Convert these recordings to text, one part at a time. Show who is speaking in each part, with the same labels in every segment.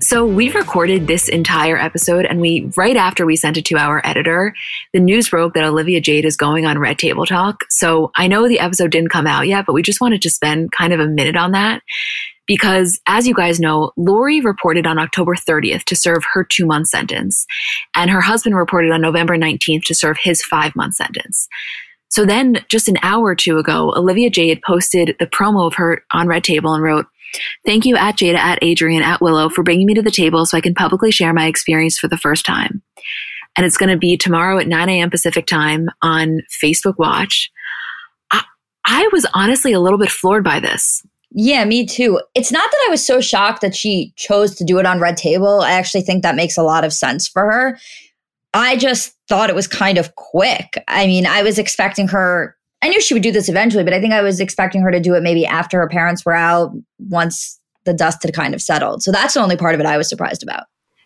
Speaker 1: So we recorded this entire episode and we right after we sent it to our editor, the news broke that Olivia Jade is going on Red Table Talk. So I know the episode didn't come out yet, but we just wanted to spend kind of a minute on that because as you guys know, Lori reported on October 30th to serve her 2-month sentence and her husband reported on November 19th to serve his 5-month sentence. So then just an hour or two ago, Olivia Jade posted the promo of her on Red Table and wrote, Thank you at Jada, at Adrian, at Willow for bringing me to the table so I can publicly share my experience for the first time. And it's going to be tomorrow at 9 a.m. Pacific time on Facebook Watch. I, I was honestly a little bit floored by this.
Speaker 2: Yeah, me too. It's not that I was so shocked that she chose to do it on Red Table. I actually think that makes a lot of sense for her. I just thought it was kind of quick. I mean, I was expecting her I knew she would do this eventually, but I think I was expecting her to do it maybe after her parents were out once the dust had kind of settled. So that's the only part of it I was surprised about.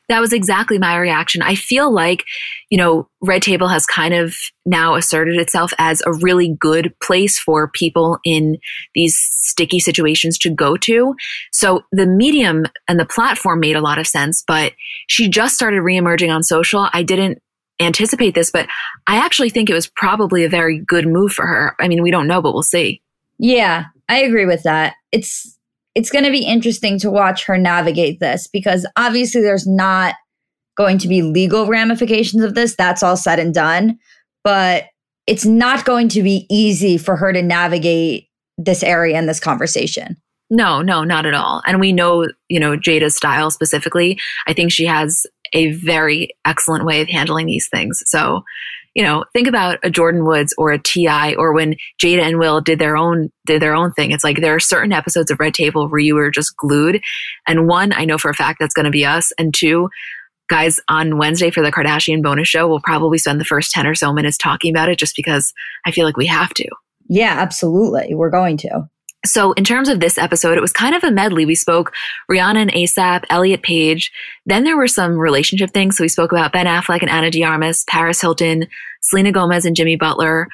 Speaker 1: That was exactly my reaction. I feel like, you know, Red Table has kind of now asserted itself as a really good place for people in these sticky situations to go to. So the medium and the platform made a lot of sense, but she just started reemerging on social. I didn't anticipate this, but I actually think it was probably a very good move for her. I mean, we don't know, but we'll see.
Speaker 2: Yeah, I agree with that. It's it's going to be interesting to watch her navigate this because obviously there's not going to be legal ramifications of this. That's all said and done, but it's not going to be easy for her to navigate this area and this conversation.
Speaker 1: No, no, not at all. And we know, you know, Jada's style specifically. I think she has a very excellent way of handling these things. So, you know, think about a Jordyn Woods or a T.I. or when Jada and Will did their own did their own thing. It's like there are certain episodes of Red Table where you were just glued. And one, I know for a fact that's going to be us. And two, guys on Wednesday for the Kardashian bonus show, we'll probably spend the first 10 or so minutes talking about it just because I feel like we have to.
Speaker 2: Yeah, absolutely. We're going to.
Speaker 1: So, in terms of this episode, it was kind of a medley. We spoke Rihanna and ASAP, Elliot Page. Then there were some relationship things. So, we spoke about Ben Affleck and Ana de Armas, Paris Hilton, Selena Gomez and Jimmy Butler.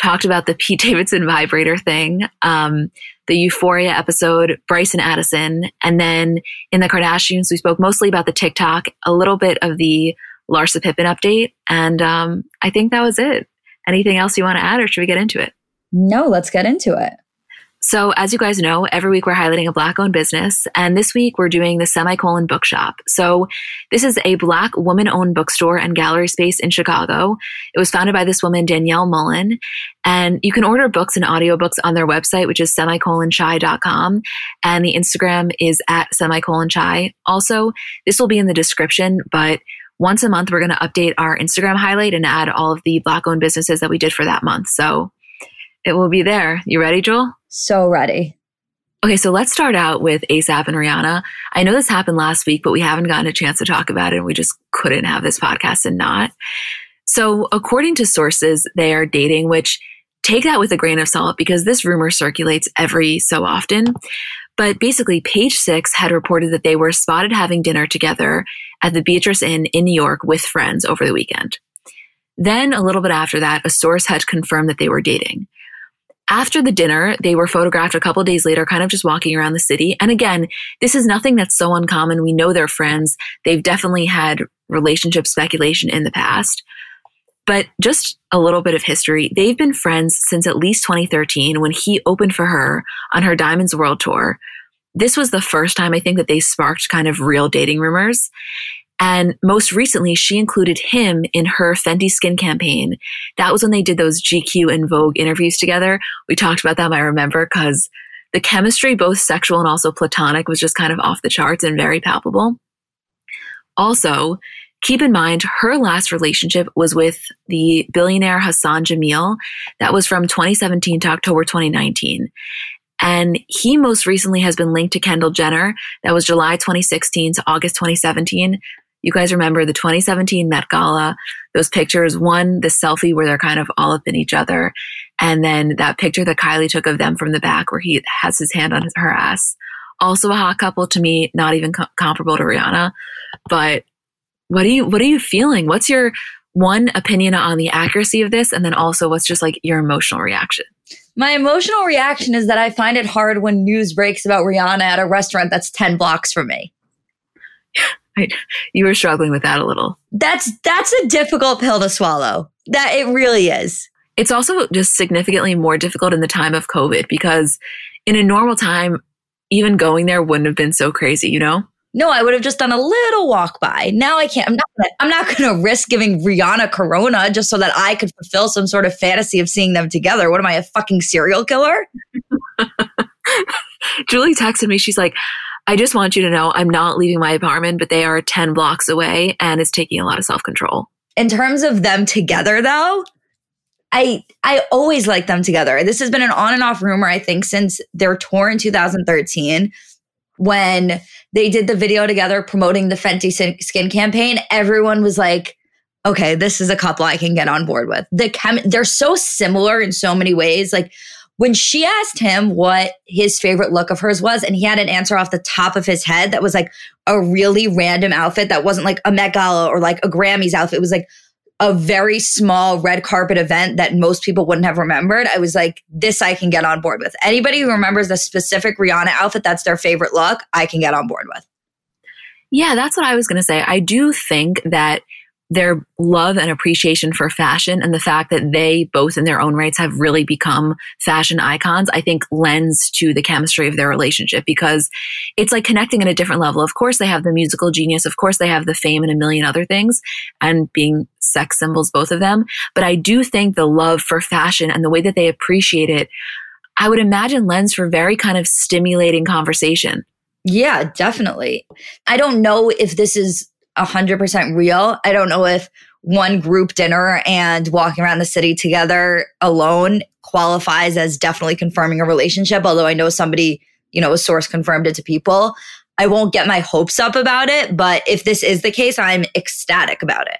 Speaker 1: Talked about the Pete Davidson vibrator thing, um, the Euphoria episode, Bryson Addison. And then in the Kardashians, we spoke mostly about the TikTok, a little bit of the Larsa Pippen update. And um, I think that was it. Anything else you want to add, or should we get into it?
Speaker 2: No, let's get into it.
Speaker 1: So, as you guys know, every week we're highlighting a Black owned business. And this week we're doing the Semicolon Bookshop. So, this is a Black woman owned bookstore and gallery space in Chicago. It was founded by this woman, Danielle Mullen. And you can order books and audiobooks on their website, which is semicolonchi.com. And the Instagram is at semicolonchai. Also, this will be in the description, but once a month we're going to update our Instagram highlight and add all of the Black owned businesses that we did for that month. So, It will be there. You ready, Jewel?
Speaker 2: So ready.
Speaker 1: Okay, so let's start out with ASAP and Rihanna. I know this happened last week, but we haven't gotten a chance to talk about it, and we just couldn't have this podcast and not. So, according to sources, they are dating, which take that with a grain of salt because this rumor circulates every so often. But basically, Page Six had reported that they were spotted having dinner together at the Beatrice Inn in New York with friends over the weekend. Then, a little bit after that, a source had confirmed that they were dating. After the dinner, they were photographed a couple days later, kind of just walking around the city. And again, this is nothing that's so uncommon. We know they're friends. They've definitely had relationship speculation in the past. But just a little bit of history. They've been friends since at least 2013 when he opened for her on her Diamonds World Tour. This was the first time I think that they sparked kind of real dating rumors. And most recently, she included him in her Fenty skin campaign. That was when they did those GQ and Vogue interviews together. We talked about them, I remember, because the chemistry, both sexual and also platonic, was just kind of off the charts and very palpable. Also, keep in mind, her last relationship was with the billionaire Hassan Jameel. That was from 2017 to October 2019. And he most recently has been linked to Kendall Jenner. That was July 2016 to August 2017. You guys remember the 2017 Met Gala, those pictures, one, the selfie where they're kind of all up in each other. And then that picture that Kylie took of them from the back where he has his hand on his, her ass. Also a hot couple to me, not even co- comparable to Rihanna. But what are you, what are you feeling? What's your one opinion on the accuracy of this? And then also what's just like your emotional reaction?
Speaker 2: My emotional reaction is that I find it hard when news breaks about Rihanna at a restaurant that's 10 blocks from me.
Speaker 1: you were struggling with that a little.
Speaker 2: That's that's a difficult pill to swallow. That it really is.
Speaker 1: It's also just significantly more difficult in the time of COVID because in a normal time, even going there wouldn't have been so crazy, you know?
Speaker 2: No, I would have just done a little walk by. Now I can't. I'm not. Gonna, I'm not going to risk giving Rihanna Corona just so that I could fulfill some sort of fantasy of seeing them together. What am I, a fucking serial killer?
Speaker 1: Julie texted me. She's like, I just want you to know I'm not leaving my apartment, but they are 10 blocks away and it's taking a lot of self control.
Speaker 2: In terms of them together, though, I I always like them together. This has been an on and off rumor, I think, since their tour in 2013 when they did the video together promoting the Fenty skin campaign. Everyone was like, okay, this is a couple I can get on board with. The chem- they're so similar in so many ways. Like when she asked him what his favorite look of hers was, and he had an answer off the top of his head that was like a really random outfit that wasn't like a Met Gala or like a Grammys outfit. It was like a very small red carpet event that most people wouldn't have remembered. I was like, this I can get on board with. Anybody who remembers the specific Rihanna outfit that's their favorite look, I can get on board with.
Speaker 1: Yeah, that's what I was going to say. I do think that their love and appreciation for fashion and the fact that they both in their own rights have really become fashion icons, I think lends to the chemistry of their relationship because it's like connecting at a different level. Of course, they have the musical genius. Of course, they have the fame and a million other things and being sex symbols, both of them. But I do think the love for fashion and the way that they appreciate it, I would imagine lends for very kind of stimulating conversation.
Speaker 2: Yeah, definitely. I don't know if this is 100% real. I don't know if one group dinner and walking around the city together alone qualifies as definitely confirming a relationship, although I know somebody, you know, a source confirmed it to people. I won't get my hopes up about it, but if this is the case, I'm ecstatic about it.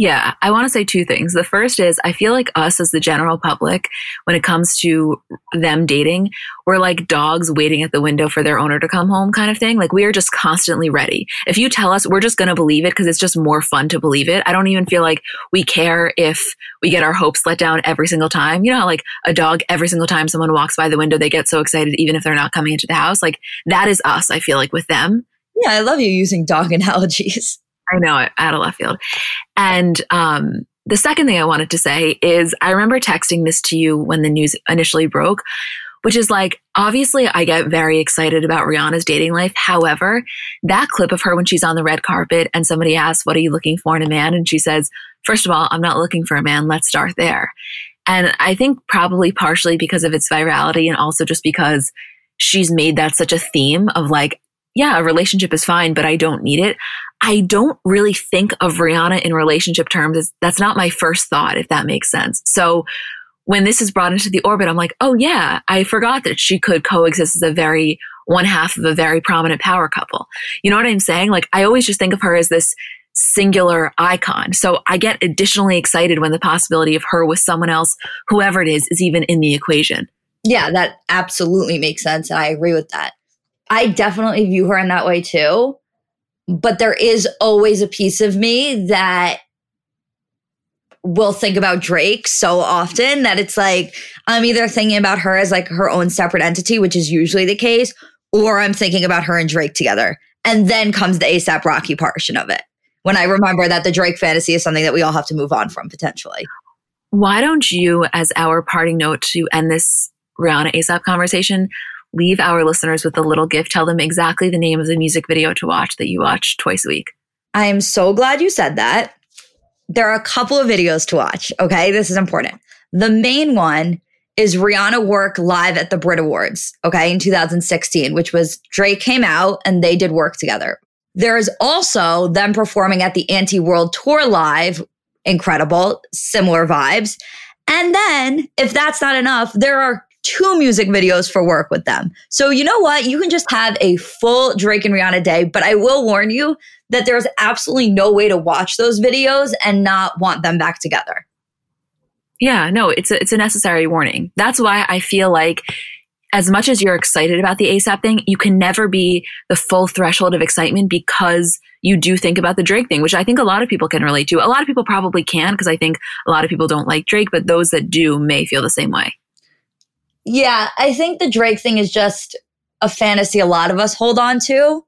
Speaker 1: Yeah, I want to say two things. The first is I feel like us as the general public, when it comes to them dating, we're like dogs waiting at the window for their owner to come home kind of thing. Like we are just constantly ready. If you tell us, we're just going to believe it because it's just more fun to believe it. I don't even feel like we care if we get our hopes let down every single time. You know, like a dog, every single time someone walks by the window, they get so excited even if they're not coming into the house. Like that is us, I feel like with them.
Speaker 2: Yeah, I love you using dog analogies.
Speaker 1: I know, out of left field. And um, the second thing I wanted to say is I remember texting this to you when the news initially broke, which is like, obviously, I get very excited about Rihanna's dating life. However, that clip of her when she's on the red carpet and somebody asks, What are you looking for in a man? And she says, First of all, I'm not looking for a man. Let's start there. And I think probably partially because of its virality and also just because she's made that such a theme of like, yeah, a relationship is fine, but I don't need it. I don't really think of Rihanna in relationship terms. That's not my first thought, if that makes sense. So when this is brought into the orbit, I'm like, oh yeah, I forgot that she could coexist as a very one half of a very prominent power couple. You know what I'm saying? Like I always just think of her as this singular icon. So I get additionally excited when the possibility of her with someone else, whoever it is, is even in the equation.
Speaker 2: Yeah, that absolutely makes sense. And I agree with that. I definitely view her in that way too. But there is always a piece of me that will think about Drake so often that it's like I'm either thinking about her as like her own separate entity, which is usually the case, or I'm thinking about her and Drake together. And then comes the ASAP Rocky portion of it. When I remember that the Drake fantasy is something that we all have to move on from potentially.
Speaker 1: Why don't you, as our parting note to end this Rihanna ASAP conversation, leave our listeners with a little gift? Tell them exactly the name of the music video to watch that you watch twice a week.
Speaker 2: I am so glad you said that. There are a couple of videos to watch. Okay. This is important. The main one is Rihanna work live at the Brit Awards, okay, in 2016, which was Drake came out and they did work together. There is also them performing at the Anti World Tour live, incredible, similar vibes. And then, if that's not enough, there are two music videos for work with them. So, you know what? You can just have a full Drake and Rihanna day, but I will warn you that there's absolutely no way to watch those videos and not want them back together.
Speaker 1: Yeah, no, it's a, it's a necessary warning. That's why I feel like as much as you're excited about the ASAP thing, you can never be the full threshold of excitement because you do think about the Drake thing, which I think a lot of people can relate to. A lot of people probably can because I think a lot of people don't like Drake, but those that do may feel the same way.
Speaker 2: Yeah, I think the Drake thing is just a fantasy a lot of us hold on to.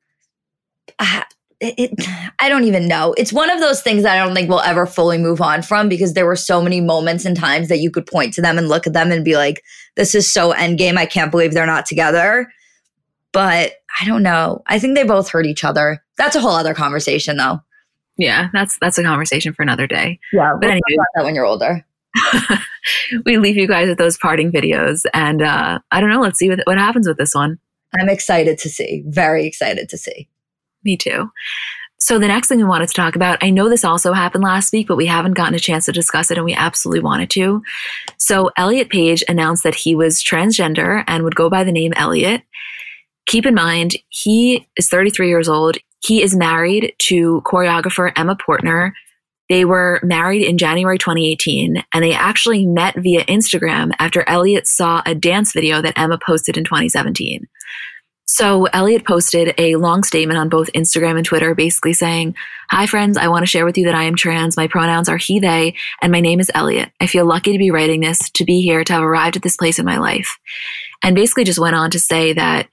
Speaker 2: Ah, it, it, I don't even know. It's one of those things that I don't think we'll ever fully move on from because there were so many moments and times that you could point to them and look at them and be like, this is so endgame. I can't believe they're not together. But I don't know. I think they both hurt each other. That's a whole other conversation though.
Speaker 1: Yeah, that's that's a conversation for another day.
Speaker 2: Yeah, but anyway, that when you're older.
Speaker 1: we leave you guys with those parting videos, and uh, I don't know. Let's see what what happens with this one.
Speaker 2: I'm excited to see. Very excited to see.
Speaker 1: Me too. So the next thing we wanted to talk about, I know this also happened last week, but we haven't gotten a chance to discuss it and we absolutely wanted to. So Elliot Page announced that he was transgender and would go by the name Elliot. Keep in mind, he is 33 years old. He is married to choreographer Emma Portner. They were married in January 2018 and they actually met via Instagram after Elliot saw a dance video that Emma posted in 2017. So Elliot posted a long statement on both Instagram and Twitter, basically saying, Hi friends, I want to share with you that I am trans. My pronouns are he, they, and my name is Elliot. I feel lucky to be writing this, to be here, to have arrived at this place in my life. And basically just went on to say that,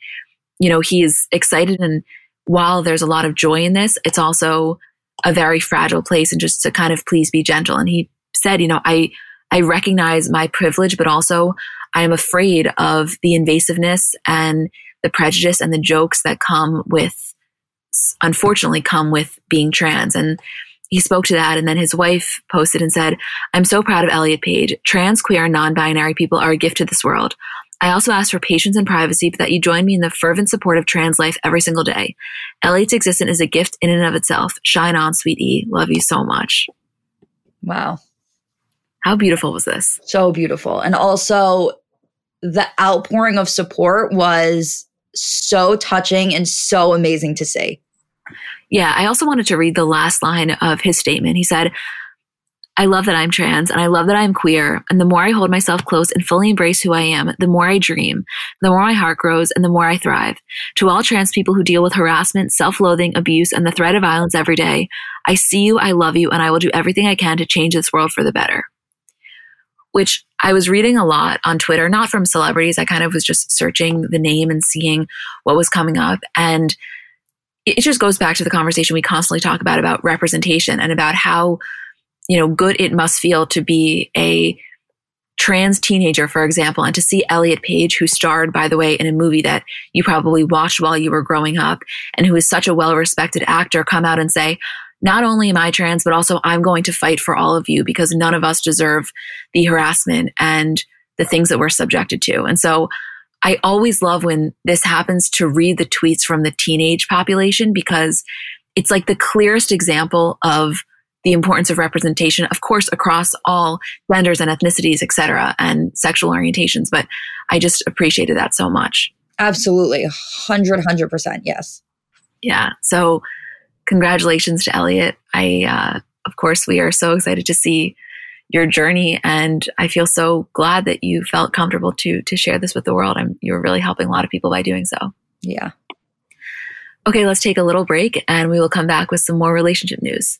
Speaker 1: you know, he's excited and while there's a lot of joy in this, it's also a very fragile place and just to kind of please be gentle. And he said, you know, I, I recognize my privilege, but also I am afraid of the invasiveness and the prejudice and the jokes that come with, unfortunately, come with being trans. And he spoke to that. And then his wife posted and said, I'm so proud of Elliot Page. Trans, queer, and non binary people are a gift to this world. I also ask for patience and privacy, but that you join me in the fervent support of trans life every single day. Elliot's existence is a gift in and of itself. Shine on, sweet E. Love you so much.
Speaker 2: Wow.
Speaker 1: How beautiful was this?
Speaker 2: So beautiful. And also, the outpouring of support was so touching and so amazing to see.
Speaker 1: Yeah, I also wanted to read the last line of his statement. He said, I love that I'm trans and I love that I'm queer. And the more I hold myself close and fully embrace who I am, the more I dream, the more my heart grows, and the more I thrive. To all trans people who deal with harassment, self loathing, abuse, and the threat of violence every day, I see you, I love you, and I will do everything I can to change this world for the better which I was reading a lot on Twitter, not from celebrities. I kind of was just searching the name and seeing what was coming up. And it just goes back to the conversation we constantly talk about about representation and about how, you know, good it must feel to be a trans teenager, for example, and to see Elliot Page, who starred, by the way, in a movie that you probably watched while you were growing up and who is such a well respected actor, come out and say, not only am I trans, but also I'm going to fight for all of you because none of us deserve the harassment and the things that we're subjected to. And so I always love when this happens to read the tweets from the teenage population because it's like the clearest example of the importance of representation, of course, across all genders and ethnicities, et cetera, and sexual orientations. But I just appreciated that so much.
Speaker 2: Absolutely. 100, 100%. Yes.
Speaker 1: Yeah. So congratulations to Elliot. I, uh, of course, we are so excited to see your journey and I feel so glad that you felt comfortable to to share this with the world. I'm you're really helping a lot of people by doing so.
Speaker 2: Yeah.
Speaker 1: Okay, let's take a little break and we will come back with some more relationship news.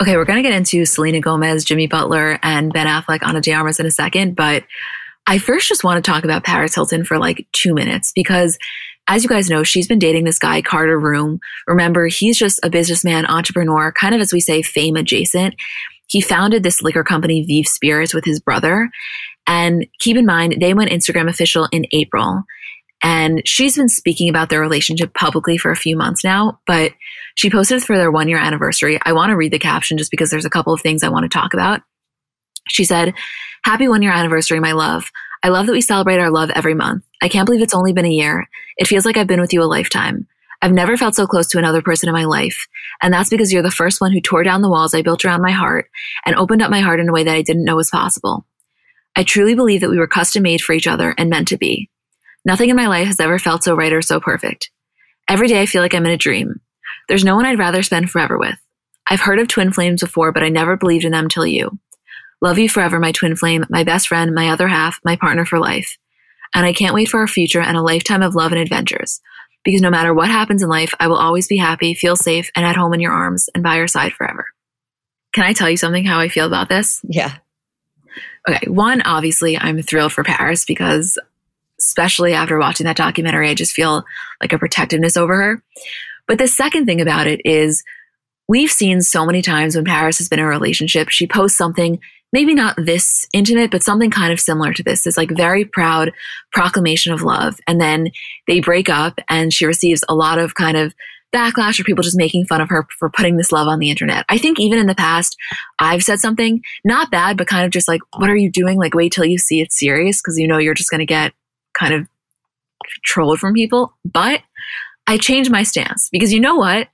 Speaker 1: Okay, we're going to get into Selena Gomez, Jimmy Butler, and Ben Affleck Ana de Armas in a second, but I first just want to talk about Paris Hilton for like two minutes because as you guys know, she's been dating this guy, Carter Reum. Remember, he's just a businessman, entrepreneur, kind of as we say, fame adjacent. He founded this liquor company, VEEV Spirits, with his brother. And keep in mind, they went Instagram official in April. And she's been speaking about their relationship publicly for a few months now, but she posted for their one year anniversary. I want to read the caption just because there's a couple of things I want to talk about. She said, Happy one year anniversary, my love. I love that we celebrate our love every month. I can't believe it's only been a year. It feels like I've been with you a lifetime. I've never felt so close to another person in my life. And that's because you're the first one who tore down the walls I built around my heart and opened up my heart in a way that I didn't know was possible. I truly believe that we were custom made for each other and meant to be. Nothing in my life has ever felt so right or so perfect. Every day I feel like I'm in a dream. There's no one I'd rather spend forever with. I've heard of twin flames before, but I never believed in them till you. Love you forever, my twin flame, my best friend, my other half, my partner for life. And I can't wait for our future and a lifetime of love and adventures. Because no matter what happens in life, I will always be happy, feel safe, and at home in your arms and by your side forever. Can I tell you something how I feel about this?
Speaker 2: Yeah.
Speaker 1: Okay. One, obviously, I'm thrilled for Paris because, especially after watching that documentary, I just feel like a protectiveness over her. But the second thing about it is we've seen so many times when Paris has been in a relationship, she posts something, maybe not this intimate, but something kind of similar to this, this like very proud proclamation of love. And then they break up and she receives a lot of kind of backlash or people just making fun of her for putting this love on the internet. I think even in the past, I've said something not bad, but kind of just like, what are you doing? Like, wait till you see it serious because you know you're just going to get kind of trolled from people. But I changed my stance because you know what?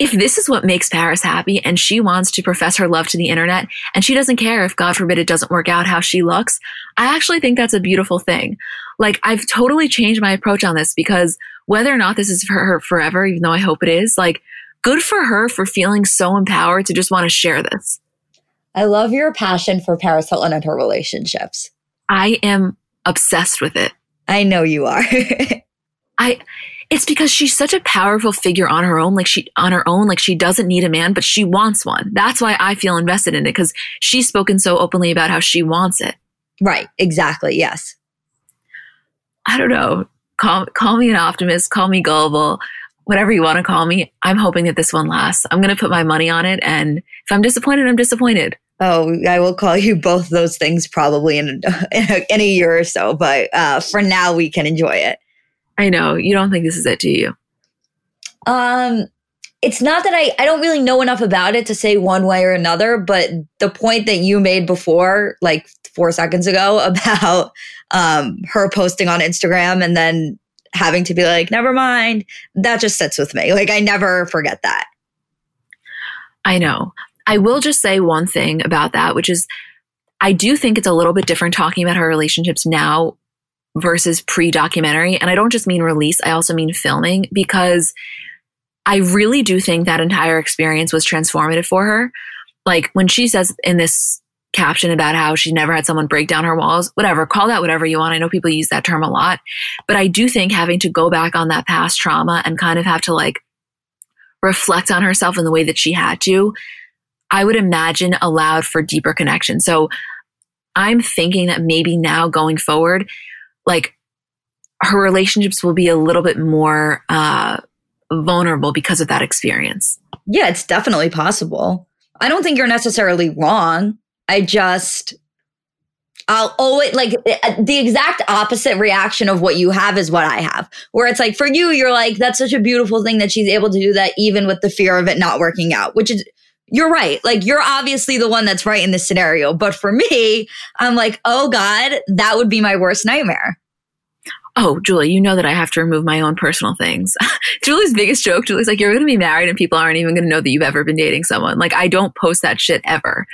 Speaker 1: If this is what makes Paris happy and she wants to profess her love to the internet and she doesn't care if, God forbid, it doesn't work out how she looks, I actually think that's a beautiful thing. Like, I've totally changed my approach on this because whether or not this is for her forever, even though I hope it is, like, good for her for feeling so empowered to just want to share this.
Speaker 2: I love your passion for Paris Hilton and her relationships.
Speaker 1: I am obsessed with it.
Speaker 2: I know you are.
Speaker 1: I it's because she's such a powerful figure on her own like she on her own like she doesn't need a man but she wants one. That's why i feel invested in it because she's spoken so openly about how she wants it.
Speaker 2: Right exactly yes.
Speaker 1: I don't know. Call, call me an optimist call me gullible whatever you want to call me i'm hoping that this one lasts. I'm going to put my money on it and if i'm disappointed i'm disappointed
Speaker 2: Oh, I will call you both those things probably in, in, a, in a year or so, but uh, for now we can enjoy it.
Speaker 1: I know. You don't think this is it, do you?
Speaker 2: Um, it's not that I, I don't really know enough about it to say one way or another, but the point that you made before, like four seconds ago, about um, her posting on Instagram and then having to be like, never mind, that just sits with me. Like, I never forget that.
Speaker 1: I know. I will just say one thing about that, which is I do think it's a little bit different talking about her relationships now versus pre documentary. And I don't just mean release, I also mean filming because I really do think that entire experience was transformative for her. Like when she says in this caption about how she never had someone break down her walls, whatever, call that whatever you want. I know people use that term a lot, but I do think having to go back on that past trauma and kind of have to like reflect on herself in the way that she had to, I would imagine allowed for deeper connection. So I'm thinking that maybe now going forward, like her relationships will be a little bit more uh, vulnerable because of that experience.
Speaker 2: Yeah, it's definitely possible. I don't think you're necessarily wrong. I just, I'll always like uh, the exact opposite reaction of what you have is what I have. Where it's like for you, you're like, that's such a beautiful thing that she's able to do that even with the fear of it not working out, which is, you're right. Like you're obviously the one that's right in this scenario. But for me, I'm like, oh God, that would be my worst nightmare
Speaker 1: oh, Julie, you know that I have to remove my own personal things. Julie's biggest joke, Julie's like, you're going to be married and people aren't even going to know that you've ever been dating someone. Like, I don't post that shit ever.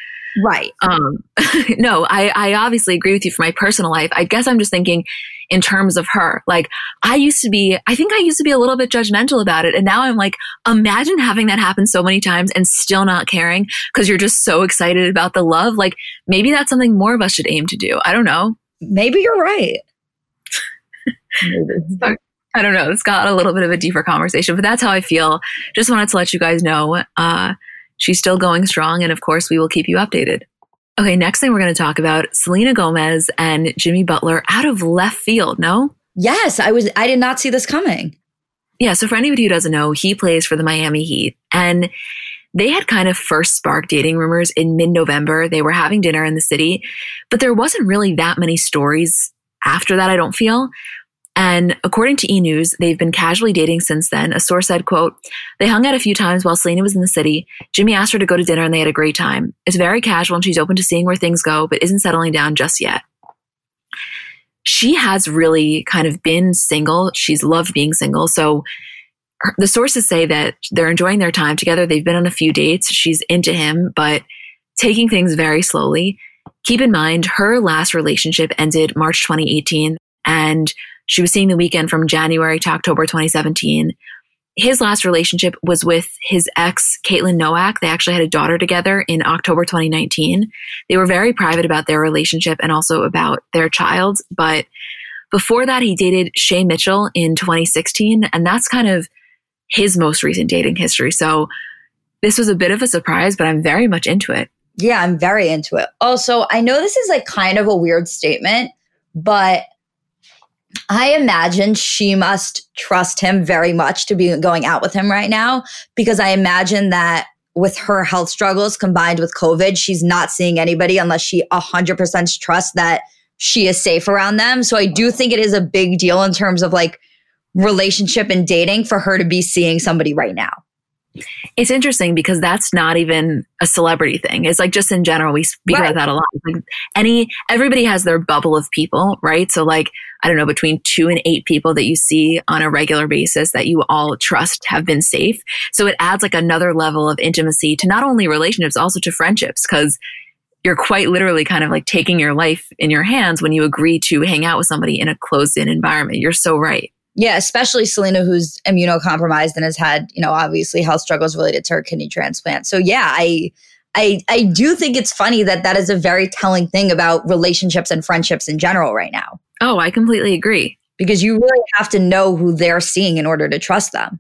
Speaker 2: Right.
Speaker 1: Um, no, I, I obviously agree with you for my personal life. I guess I'm just thinking in terms of her. Like, I used to be, I think I used to be a little bit judgmental about it. And now I'm like, imagine having that happen so many times and still not caring because you're just so excited about the love. Like, maybe that's something more of us should aim to do. I don't know.
Speaker 2: Maybe you're right.
Speaker 1: I don't know. It's got a little bit of a deeper conversation, but that's how I feel. Just wanted to let you guys know uh, she's still going strong. And of course, we will keep you updated. Okay, next thing we're going to talk about Selena Gomez and Jimmy Butler out of left field, no?
Speaker 2: Yes, I was I did not see this coming.
Speaker 1: Yeah, so for anybody who doesn't know, he plays for the Miami Heat and they had kind of first sparked dating rumors in mid-November. They were having dinner in the city, but there wasn't really that many stories after that, I don't feel. And according to E! News, they've been casually dating since then. A source said, quote, they hung out a few times while Selena was in the city. Jimmy asked her to go to dinner and they had a great time. It's very casual and she's open to seeing where things go, but isn't settling down just yet. She has really kind of been single. She's loved being single. So her, the sources say that they're enjoying their time together. They've been on a few dates. She's into him, but taking things very slowly. Keep in mind, her last relationship ended March 2018 and she was seeing the Weeknd from January to October 2017. His last relationship was with his ex, Kaitlin Nowak. They actually had a daughter together in October 2019. They were very private about their relationship and also about their child. But before that, he dated Shay Mitchell in 2016. And that's kind of his most recent dating history. So this was a bit of a surprise, but I'm very much into it.
Speaker 2: Yeah, I'm very into it. Also, I know this is like kind of a weird statement, but I imagine she must trust him very much to be going out with him right now because I imagine that with her health struggles combined with COVID, she's not seeing anybody unless she 100% trusts that she is safe around them. So I do think it is a big deal in terms of like relationship and dating for her to be seeing somebody right now.
Speaker 1: It's interesting because that's not even a celebrity thing. It's like just in general, we speak right. about that a lot. Like any, everybody has their bubble of people, right? So like, I don't know, between two and eight people that you see on a regular basis that you all trust have been safe. So it adds like another level of intimacy to not only relationships, also to friendships, because you're quite literally kind of like taking your life in your hands when you agree to hang out with somebody in a closed in environment. You're so right.
Speaker 2: Yeah, especially Selena, who's immunocompromised and has had, you know, obviously health struggles related to her kidney transplant. So yeah, I, I, I do think it's funny that that is a very telling thing about relationships and friendships in general right now.
Speaker 1: Oh, I completely agree.
Speaker 2: Because you really have to know who they're seeing in order to trust them.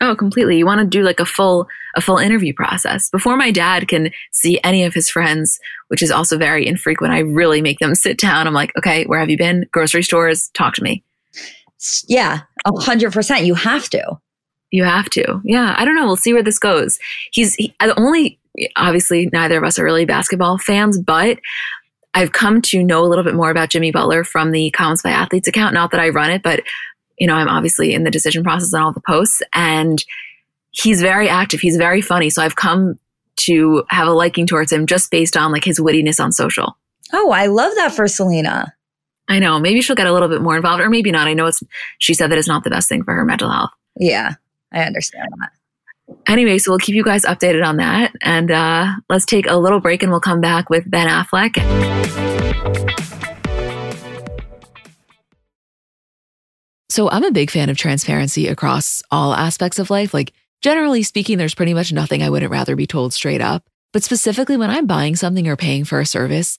Speaker 1: Oh, completely. You want to do like a full a full interview process. Before my dad can see any of his friends, which is also very infrequent, I really make them sit down. I'm like, "Okay, where have you been? Grocery stores, talk to me."
Speaker 2: Yeah, a hundred percent. You have to.
Speaker 1: You have to. Yeah. I don't know. We'll see where this goes. He's he, only, obviously, neither of us are really basketball fans, but I've come to know a little bit more about Jimmy Butler from the Comments by Athletes account. Not that I run it, but, you know, I'm obviously in the decision process on all the posts. And he's very active. He's very funny. So I've come to have a liking towards him just based on like his wittiness on social.
Speaker 2: Oh, I love that for Selena.
Speaker 1: I know. Maybe she'll get a little bit more involved, or maybe not. I know it's. She said that it's not the best thing for her mental health.
Speaker 2: Yeah, I understand that.
Speaker 1: Anyway, so we'll keep you guys updated on that, and uh, let's take a little break, and we'll come back with Ben Affleck.
Speaker 3: So I'm a big fan of transparency across all aspects of life. Like generally speaking, there's pretty much nothing I wouldn't rather be told straight up. But specifically when I'm buying something or paying for a service,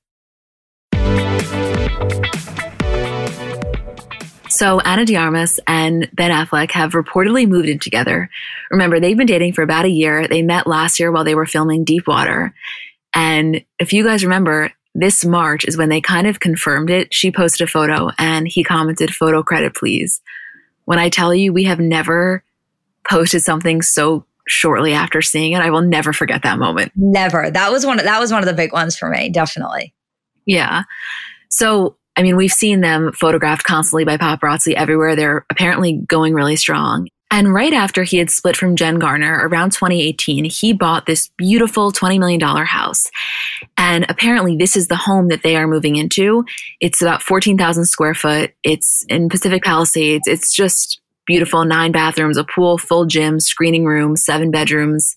Speaker 1: So Ana de Armas and Ben Affleck have reportedly moved in together. Remember, they've been dating for about a year. They met last year while they were filming Deep Water. And if you guys remember, this March is when they kind of confirmed it. She posted a photo and he commented, photo credit, please. When I tell you we have never posted something so shortly after seeing it, I will never forget that moment.
Speaker 2: Never. That was one of, that was one of the big ones for me, definitely.
Speaker 1: Yeah. So I mean, we've seen them photographed constantly by paparazzi everywhere. They're apparently going really strong. And right after he had split from Jen Garner around 2018, he bought this beautiful $20 million house. And apparently, this is the home that they are moving into. It's about 14,000 square foot. It's in Pacific Palisades. It's just beautiful nine bathrooms, a pool, full gym, screening room, seven bedrooms.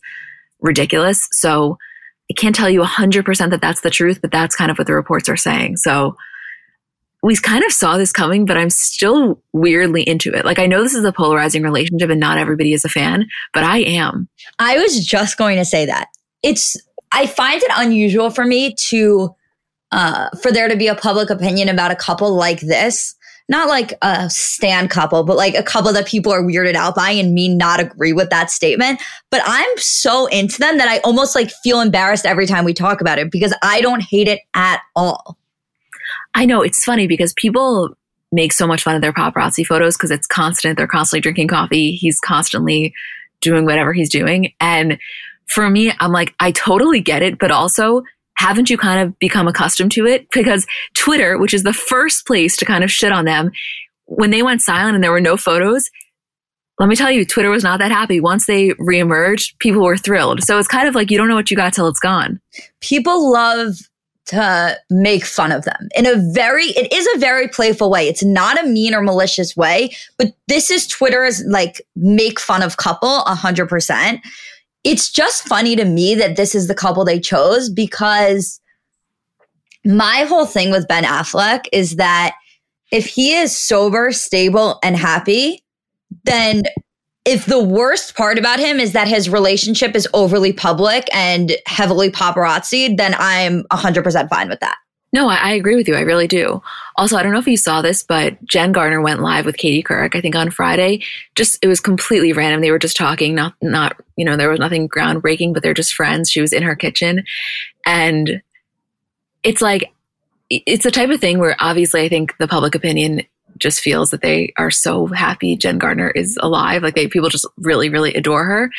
Speaker 1: Ridiculous. So I can't tell you 100% that that's the truth, but that's kind of what the reports are saying. So we kind of saw this coming, but I'm still weirdly into it. Like, I know this is a polarizing relationship and not everybody is a fan, but I am.
Speaker 2: I was just going to say that. It's, I find it unusual for me to, uh, for there to be a public opinion about a couple like this. Not like a stand couple, but like a couple that people are weirded out by and me not agree with that statement. But I'm so into them that I almost like feel embarrassed every time we talk about it because I don't hate it at all.
Speaker 1: I know it's funny because people make so much fun of their paparazzi photos because it's constant. They're constantly drinking coffee. He's constantly doing whatever he's doing. And for me, I'm like, I totally get it, but also haven't you kind of become accustomed to it? Because Twitter, which is the first place to kind of shit on them, when they went silent and there were no photos, let me tell you, Twitter was not that happy. Once they reemerged, people were thrilled. So it's kind of like you don't know what you got till it's gone.
Speaker 2: People love to make fun of them in a very it is a very playful way. It's not a mean or malicious way but this is twitter's like make fun of couple 100% it's just funny to me that this is the couple they chose because my whole thing with ben affleck is that if he is sober stable and happy then if the worst part about him is that his relationship is overly public and heavily paparazzi, then I'm 100% fine with that.
Speaker 1: No, I, I, agree with you. I really do. Also, I don't know if you saw this, but Jen Garner went live with Katie Couric, I think on Friday. Just, it was completely random. They were just talking, not, not, you know, there was nothing groundbreaking, but they're just friends. She was in her kitchen. And it's like, it's the type of thing where obviously I think the public opinion just feels that they are so happy Jen Garner is alive. Like they people just really, really adore her.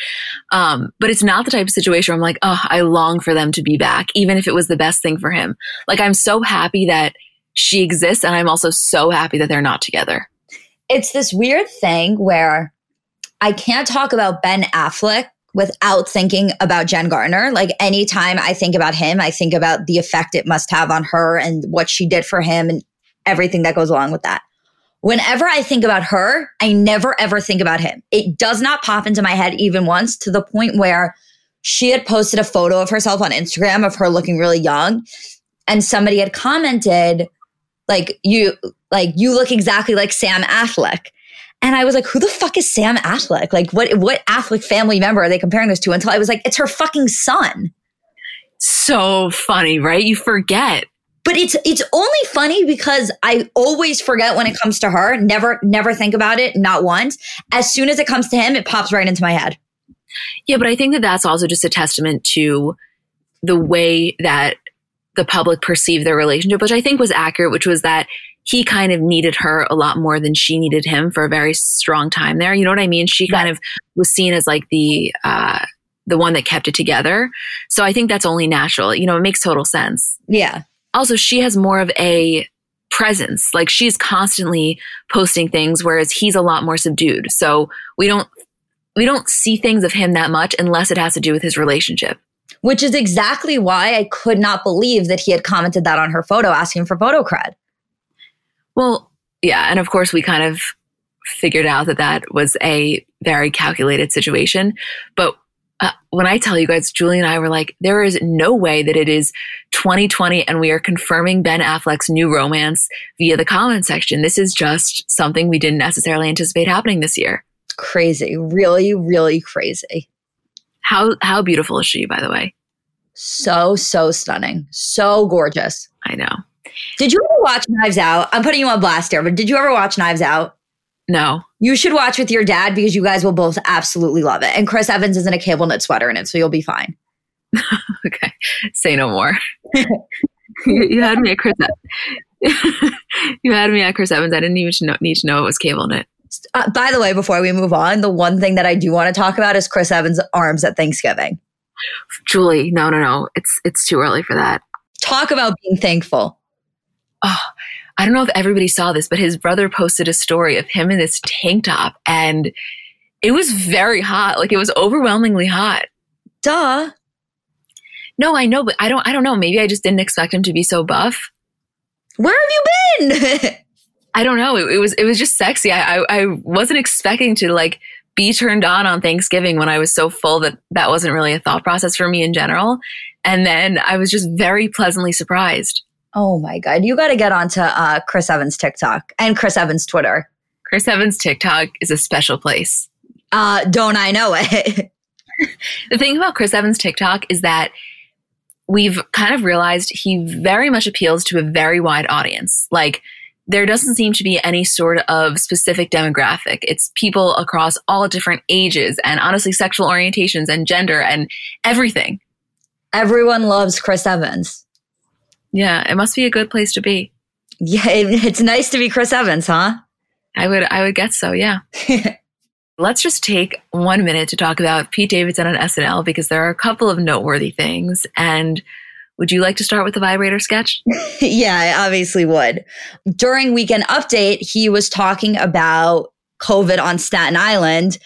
Speaker 1: Um, but it's not the type of situation where I'm like, oh, I long for them to be back, even if it was the best thing for him. Like I'm so happy that she exists, and I'm also so happy that they're not together.
Speaker 2: It's this weird thing where I can't talk about Ben Affleck without thinking about Jen Garner. Like anytime I think about him, I think about the effect it must have on her and what she did for him and everything that goes along with that. Whenever I think about her, I never ever think about him. It does not pop into my head even once to the point where she had posted a photo of herself on Instagram of her looking really young. And somebody had commented, like you like you look exactly like Sam Affleck. And I was like, who the fuck is Sam Affleck? Like what what Affleck family member are they comparing this to? Until I was like, it's her fucking son.
Speaker 1: So funny, right? You forget.
Speaker 2: But it's it's only funny because I always forget when it comes to her. Never never think about it, not once. As soon as it comes to him, it pops right into my head.
Speaker 1: Yeah, but I think that that's also just a testament to the way that the public perceived their relationship, which I think was accurate, which was that he kind of needed her a lot more than she needed him for a very strong time there. You know what I mean? She kind of was seen as like the uh, the one that kept it together. So I think that's only natural. You know, it makes total sense.
Speaker 2: Yeah.
Speaker 1: Also, she has more of a presence. Like she's constantly posting things, whereas he's a lot more subdued. So we don't we don't see things of him that much unless it has to do with his relationship.
Speaker 2: Which is exactly why I could not believe that he had commented that on her photo, asking for photo cred.
Speaker 1: Well, yeah. And of course, we kind of figured out that that was a very calculated situation. But uh, when I tell you guys, Julie and I were like, there is no way that it is 2020 and we are confirming Ben Affleck's new romance via the comment section. This is just something we didn't necessarily anticipate happening this year.
Speaker 2: Crazy. Really, really crazy.
Speaker 1: How how beautiful is she, by the way?
Speaker 2: So, so stunning. So gorgeous.
Speaker 1: I know.
Speaker 2: Did you ever watch Knives Out? I'm putting you on blast here, but did you ever watch Knives Out?
Speaker 1: No.
Speaker 2: You should watch with your dad because you guys will both absolutely love it. And Chris Evans is in a cable knit sweater in it, so you'll be fine.
Speaker 1: okay. Say no more. you, had me at Chris. you had me at Chris Evans. I didn't even know, need to know it was cable knit.
Speaker 2: Uh, by the way, before we move on, the one thing that I do want to talk about is Chris Evans' arms at Thanksgiving.
Speaker 1: Julie, no, no, no. It's it's too early for that.
Speaker 2: Talk about being thankful.
Speaker 1: Oh, I don't know if everybody saw this, but his brother posted a story of him in this tank top and it was very hot. Like it was overwhelmingly hot.
Speaker 2: Duh.
Speaker 1: No, I know, but I don't I don't know. Maybe I just didn't expect him to be so buff.
Speaker 2: Where have you been?
Speaker 1: I don't know. It, it, was it was just sexy. I, I I wasn't expecting to like be turned on on Thanksgiving when I was so full that that wasn't really a thought process for me in general. And then I was just very pleasantly surprised.
Speaker 2: Oh my God. You got to get onto uh, Chris Evans' TikTok and Chris Evans' Twitter.
Speaker 1: Chris Evans' TikTok is a special place.
Speaker 2: Uh, don't I know it?
Speaker 1: the thing about Chris Evans' TikTok is that we've kind of realized he very much appeals to a very wide audience. Like, there doesn't seem to be any sort of specific demographic. It's people across all different ages and honestly sexual orientations and gender and everything.
Speaker 2: Everyone loves Chris Evans.
Speaker 1: Yeah, it must be a good place to be.
Speaker 2: Yeah, it, it's nice to be Chris Evans, huh?
Speaker 1: I would I would guess so, yeah. Let's just take one minute to talk about Pete Davidson on SNL because there are a couple of noteworthy things. And would you like to start with the vibrator sketch?
Speaker 2: yeah, I obviously would. During Weekend Update, he was talking about COVID on Staten Island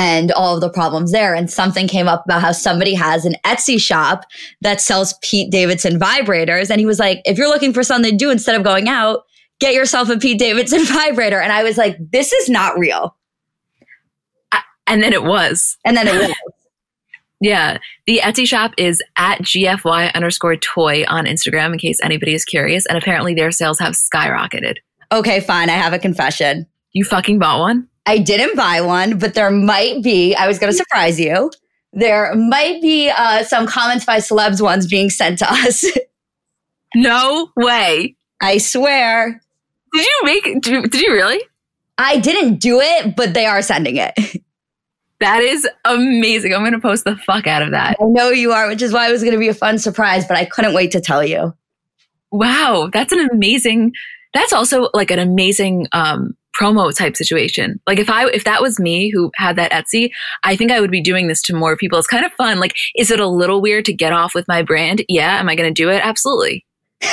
Speaker 2: and all of the problems there. And something came up about how somebody has an Etsy shop that sells Pete Davidson vibrators. And he was like, if you're looking for something to do instead of going out, get yourself a Pete Davidson vibrator. And I was like, this is not real.
Speaker 1: and then it was.
Speaker 2: And then it was.
Speaker 1: yeah. The Etsy shop is at GFY underscore toy on Instagram in case anybody is curious. And apparently their sales have skyrocketed.
Speaker 2: Okay, fine. I have a confession.
Speaker 1: You fucking bought one?
Speaker 2: I didn't buy one, but there might be, I was going to surprise you. There might be uh, some comments by celebs ones being sent to us.
Speaker 1: no way.
Speaker 2: I swear.
Speaker 1: Did you make did you really?
Speaker 2: I didn't do it, but they are sending it.
Speaker 1: That is amazing. I'm going to post the fuck out of that.
Speaker 2: I know you are, which is why it was going to be a fun surprise, but I couldn't wait to tell you.
Speaker 1: Wow, that's an amazing. That's also like an amazing um, promo type situation. Like if I if that was me who had that Etsy, I think I would be doing this to more people. It's kind of fun. Like is it a little weird to get off with my brand? Yeah, am I going to do it? Absolutely.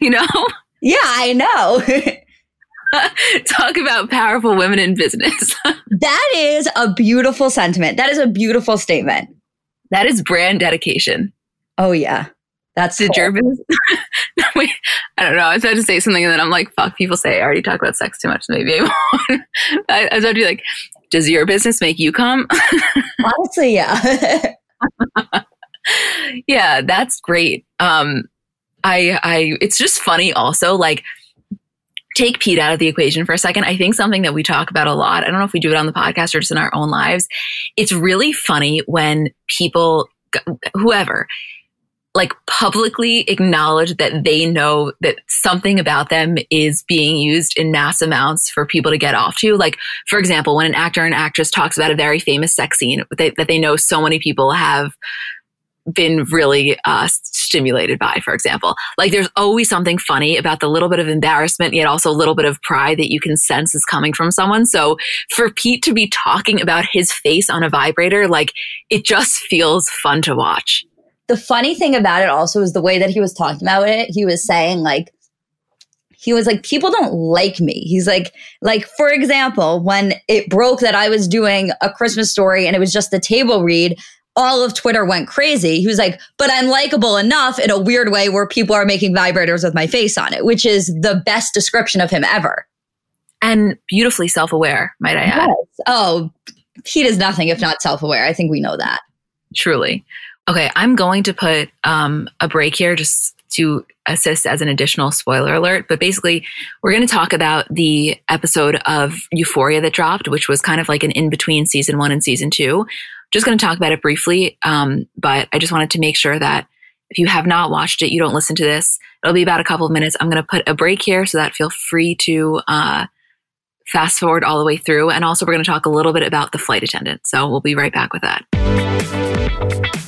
Speaker 1: you know?
Speaker 2: Yeah, I know.
Speaker 1: Talk about powerful women in business.
Speaker 2: that is a beautiful sentiment. That is a beautiful statement.
Speaker 1: That is brand dedication.
Speaker 2: Oh yeah. That's
Speaker 1: did cool. your business? Wait, I don't know. I was about to say something and then I'm like, fuck, people say I already talk about sex too much. Maybe I won't. I, I was about to be like, does your business make you come?
Speaker 2: Honestly, yeah.
Speaker 1: yeah, that's great. Um, I, I, it's just funny also, like, take Pete out of the equation for a second. I think something that we talk about a lot, I don't know if we do it on the podcast or just in our own lives. It's really funny when people, whoever, like publicly acknowledge that they know that something about them is being used in mass amounts for people to get off to. Like, for example, when an actor and actress talks about a very famous sex scene that, that they know so many people have been really uh, stimulated by, for example. Like there's always something funny about the little bit of embarrassment, yet also a little bit of pride that you can sense is coming from someone. So for Pete to be talking about his face on a vibrator, like it just feels fun to watch.
Speaker 2: The funny thing about it also is the way that he was talking about it. He was saying like, he was like people don't like me he's like like for example when it broke that i was doing a christmas story and it was just the table read all of Twitter went crazy. He was like, but I'm likable enough in a weird way where people are making vibrators with my face on it, which is the best description of him ever.
Speaker 1: And beautifully self aware, might I add. Yes.
Speaker 2: Oh, he does nothing if not self aware. I think we know that.
Speaker 1: Truly. Okay, I'm going to put um, a break here just to assist as an additional spoiler alert. But basically, we're going to talk about the episode of Euphoria that dropped, which was kind of like an in between season one and season two just going to talk about it briefly, um, but I just wanted to make sure that if you have not watched it, you don't listen to this. It'll be about a couple of minutes. I'm going to put a break here so that feel free to uh, fast forward all the way through. And also, we're going to talk a little bit about the flight attendant. So we'll be right back with that.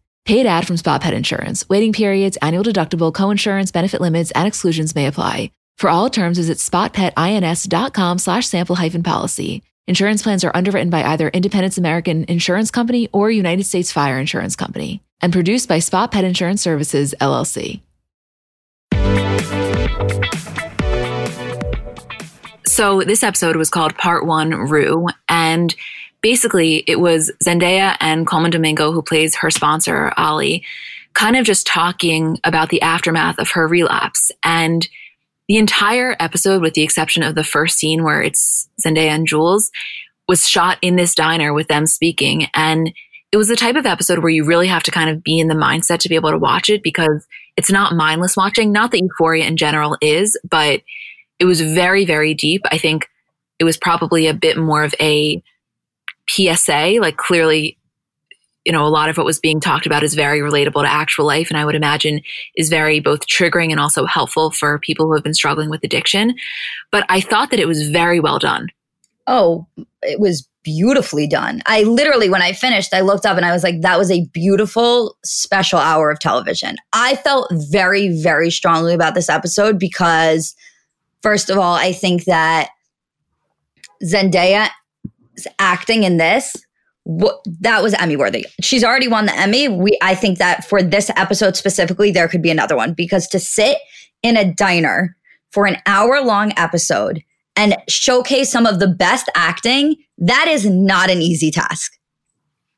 Speaker 3: Paid ad from Spot Pet Insurance. Waiting periods, annual deductible, coinsurance, benefit limits, and exclusions may apply. For all terms, visit spotpetins.com slash sample hyphen policy. Insurance plans are underwritten by either Independence American Insurance Company or United States Fire Insurance Company and produced by Spot Pet Insurance Services, LLC.
Speaker 1: So this episode was called Part One Rue, and basically it was Zendaya and Colman Domingo, who plays her sponsor, Ali, kind of just talking about the aftermath of her relapse. And the entire episode, with the exception of the first scene where it's Zendaya and Jules, was shot in this diner with them speaking. And it was the type of episode where you really have to kind of be in the mindset to be able to watch it because it's not mindless watching. Not that Euphoria in general is, but it was very, very deep. I think it was probably a bit more of a PSA. Like clearly, you know, a lot of what was being talked about is very relatable to actual life. And I would imagine is very both triggering and also helpful for people who have been struggling with addiction. But I thought that it was very well done.
Speaker 2: oh, it was beautifully done. I literally, when I finished, I looked up and I was like, that was a beautiful special hour of television. I felt very, very strongly about this episode because, first of all, I think that Zendaya's acting in this that was Emmy worthy. She's already won the Emmy. We I think that for this episode specifically there could be another one because to sit in a diner for an hour long episode and showcase some of the best acting, that is not an easy task.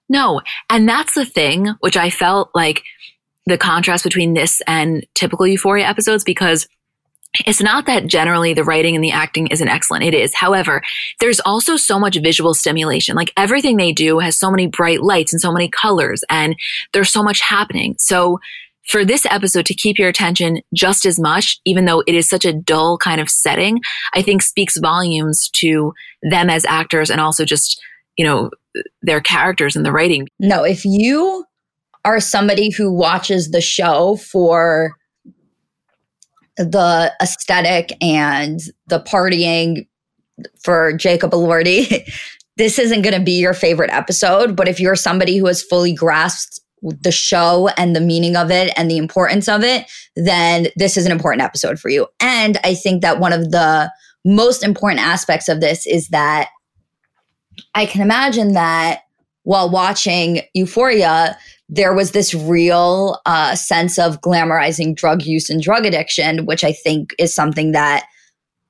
Speaker 1: No. And that's the thing, which I felt like the contrast between this and typical Euphoria episodes because it's not that generally the writing and the acting isn't excellent. It is. However, there's also so much visual stimulation. Like everything they do has so many bright lights and so many colors and there's so much happening. So for this episode to keep your attention just as much, even though it is such a dull kind of setting, I think speaks volumes to them as actors and also just, you know, their characters and the writing.
Speaker 2: No, if you are somebody who watches the show for the aesthetic and the partying for Jacob Elordi, this isn't going to be your favorite episode. But if you're somebody who has fully grasped the show and the meaning of it and the importance of it, then this is an important episode for you. And I think that one of the most important aspects of this is that I can imagine that while watching Euphoria, there was this real uh, sense of glamorizing drug use and drug addiction, which I think is something that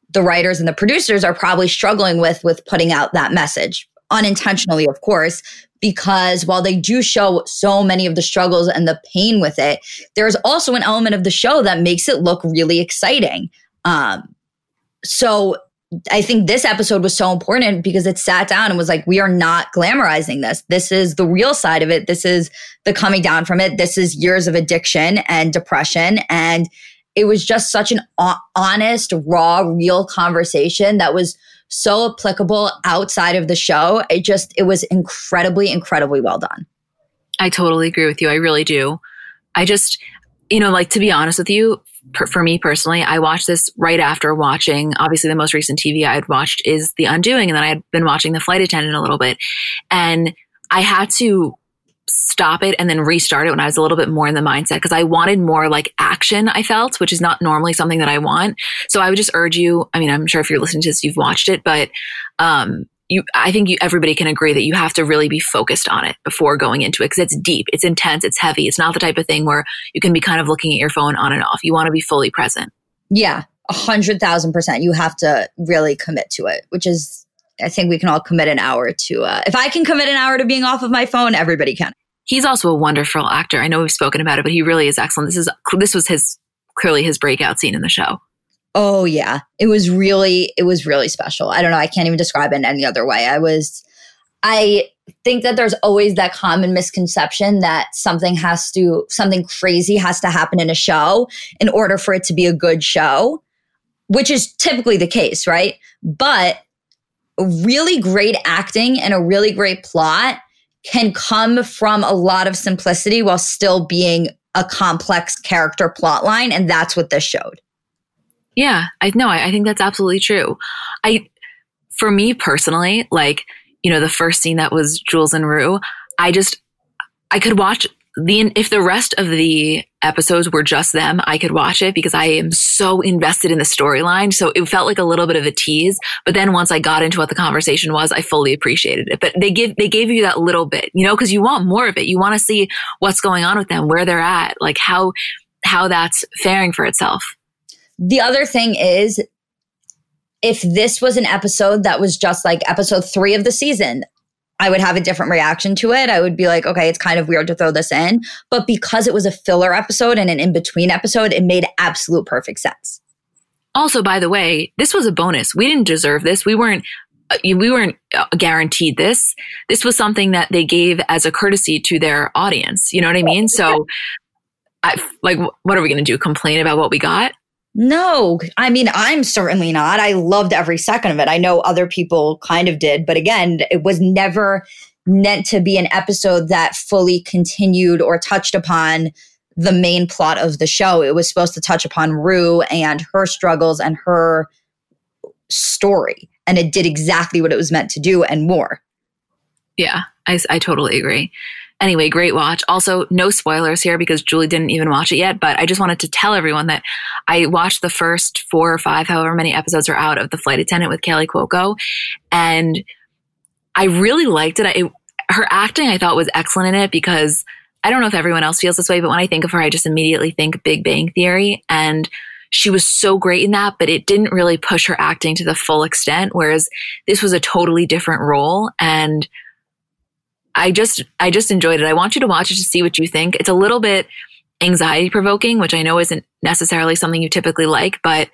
Speaker 2: the writers and the producers are probably struggling with with putting out that message unintentionally, of course, because while they do show so many of the struggles and the pain with it, there's also an element of the show that makes it look really exciting. Um, so I think this episode was so important because it sat down and was like, we are not glamorizing this. This is the real side of it. This is the coming down from it. This is years of addiction and depression. And it was just such an honest, raw, real conversation that was so applicable outside of the show. It just, it was incredibly, incredibly well done.
Speaker 1: I totally agree with you. I really do. I just, you know, like to be honest with you, per, for me personally, I watched this right after watching, obviously, the most recent TV I had watched is The Undoing. And then I had been watching The Flight Attendant a little bit. And I had to stop it and then restart it when I was a little bit more in the mindset because I wanted more like action, I felt, which is not normally something that I want. So I would just urge you, I mean, I'm sure if you're listening to this, you've watched it, but um, you, I think you, everybody can agree that you have to really be focused on it before going into it because it's deep, it's intense, it's heavy. It's not the type of thing where you can be kind of looking at your phone on and off. You want to be fully present.
Speaker 2: Yeah, a hundred thousand percent. You have to really commit to it, which is, I think we can all commit an hour to. Uh, if I can commit an hour to being off of my phone, everybody can.
Speaker 1: He's also a wonderful actor. I know we've spoken about it, but he really is excellent. This is this was his clearly his breakout scene in the show.
Speaker 2: Oh yeah. It was really it was really special. I don't know, I can't even describe it in any other way. I was I think that there's always that common misconception that something has to something crazy has to happen in a show in order for it to be a good show, which is typically the case, right? But really great acting and a really great plot can come from a lot of simplicity while still being a complex character plot line and that's what this showed.
Speaker 1: Yeah, I know. I, I think that's absolutely true. I, for me personally, like, you know, the first scene that was Jules and Rue, I just, I could watch the, if the rest of the episodes were just them, I could watch it because I am so invested in the storyline. So it felt like a little bit of a tease. But then once I got into what the conversation was, I fully appreciated it. But they give, they gave you that little bit, you know, because you want more of it. You want to see what's going on with them, where they're at, like how, how that's faring for itself.
Speaker 2: The other thing is, if this was an episode that was just like episode three of the season, I would have a different reaction to it. I would be like, okay, it's kind of weird to throw this in. But because it was a filler episode and an in between episode, it made absolute perfect sense.
Speaker 1: Also, by the way, this was a bonus. We didn't deserve this. We weren't uh, we weren't uh, guaranteed this. This was something that they gave as a courtesy to their audience. You know what I mean? So, I, like, what are we going to do? Complain about what we got?
Speaker 2: No, I mean, I'm certainly not. I loved every second of it. I know other people kind of did, but again, it was never meant to be an episode that fully continued or touched upon the main plot of the show. It was supposed to touch upon Rue and her struggles and her story. and it did exactly what it was meant to do and more.
Speaker 1: Yeah, I, I totally agree. Anyway, great watch. Also, no spoilers here because Julie didn't even watch it yet, but I just wanted to tell everyone that I watched the first four or five, however many episodes are out of The Flight Attendant with Kaley Cuoco, and I really liked it. I, her acting, I thought, was excellent in it because I don't know if everyone else feels this way, but when I think of her, I just immediately think Big Bang Theory. And she was so great in that, but it didn't really push her acting to the full extent. Whereas this was a totally different role. And I just, I just enjoyed it. I want you to watch it to see what you think. It's a little bit anxiety provoking, which I know isn't necessarily something you typically like, but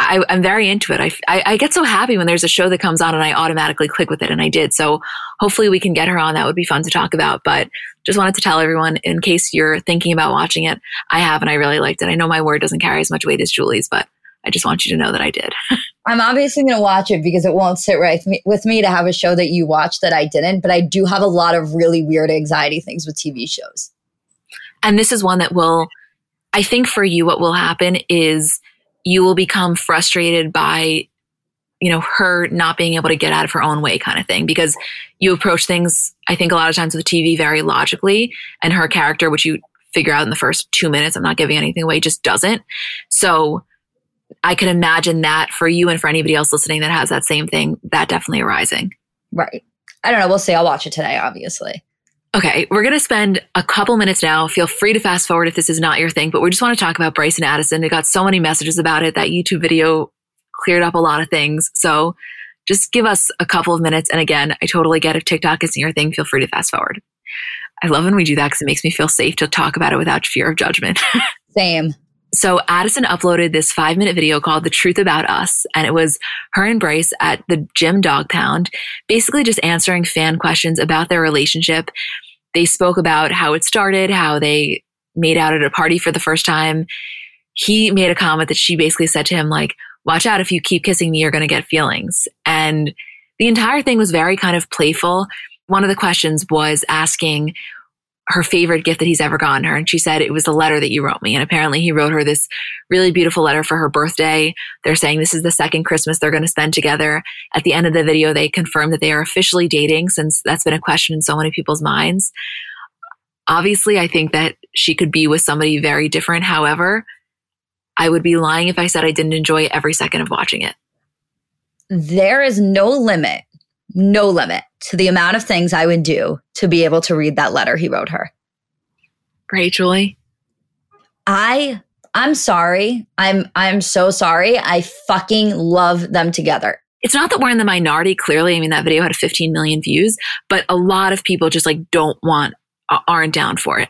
Speaker 1: I, am very into it. I, I, I, get so happy when there's a show that comes on and I automatically click with it, and I did. So hopefully we can get her on. That would be fun to talk about. But just wanted to tell everyone in case you're thinking about watching it, I have and I really liked it. I know my word doesn't carry as much weight as Julie's, but I just want you to know that I did.
Speaker 2: I'm obviously going to watch it because it won't sit right with me to have a show that you watch that I didn't. But I do have a lot of really weird anxiety things with TV shows.
Speaker 1: And this is one that will, I think for you, what will happen is you will become frustrated by you know her not being able to get out of her own way kind of thing because you approach things i think a lot of times with tv very logically and her character which you figure out in the first two minutes i'm not giving anything away just doesn't so i can imagine that for you and for anybody else listening that has that same thing that definitely arising
Speaker 2: right i don't know we'll see i'll watch it today obviously
Speaker 1: Okay, we're going to spend a couple minutes now. Feel free to fast forward if this is not your thing, but we just want to talk about Bryce and Addison. It got so many messages about it. That YouTube video cleared up a lot of things. So just give us a couple of minutes. And again, I totally get if TikTok isn't your thing, feel free to fast forward. I love when we do that because it makes me feel safe to talk about it without fear of judgment.
Speaker 2: Same.
Speaker 1: So Addison uploaded this five minute video called The Truth About Us. And it was her and Bryce at the gym dog pound, basically just answering fan questions about their relationship. They spoke about how it started, how they made out at a party for the first time. He made a comment that she basically said to him, like, watch out if you keep kissing me, you're going to get feelings. And the entire thing was very kind of playful. One of the questions was asking, her favorite gift that he's ever gotten her. And she said it was the letter that you wrote me. And apparently he wrote her this really beautiful letter for her birthday. They're saying this is the second Christmas they're going to spend together. At the end of the video, they confirm that they are officially dating since that's been a question in so many people's minds. Obviously, I think that she could be with somebody very different. However, I would be lying if I said I didn't enjoy every second of watching it.
Speaker 2: There is no limit no limit to the amount of things I would do to be able to read that letter he wrote her.
Speaker 1: Great, Julie.
Speaker 2: I I'm sorry. I'm I'm so sorry. I fucking love them together.
Speaker 1: It's not that we're in the minority clearly. I mean that video had 15 million views, but a lot of people just like don't want aren't down for it.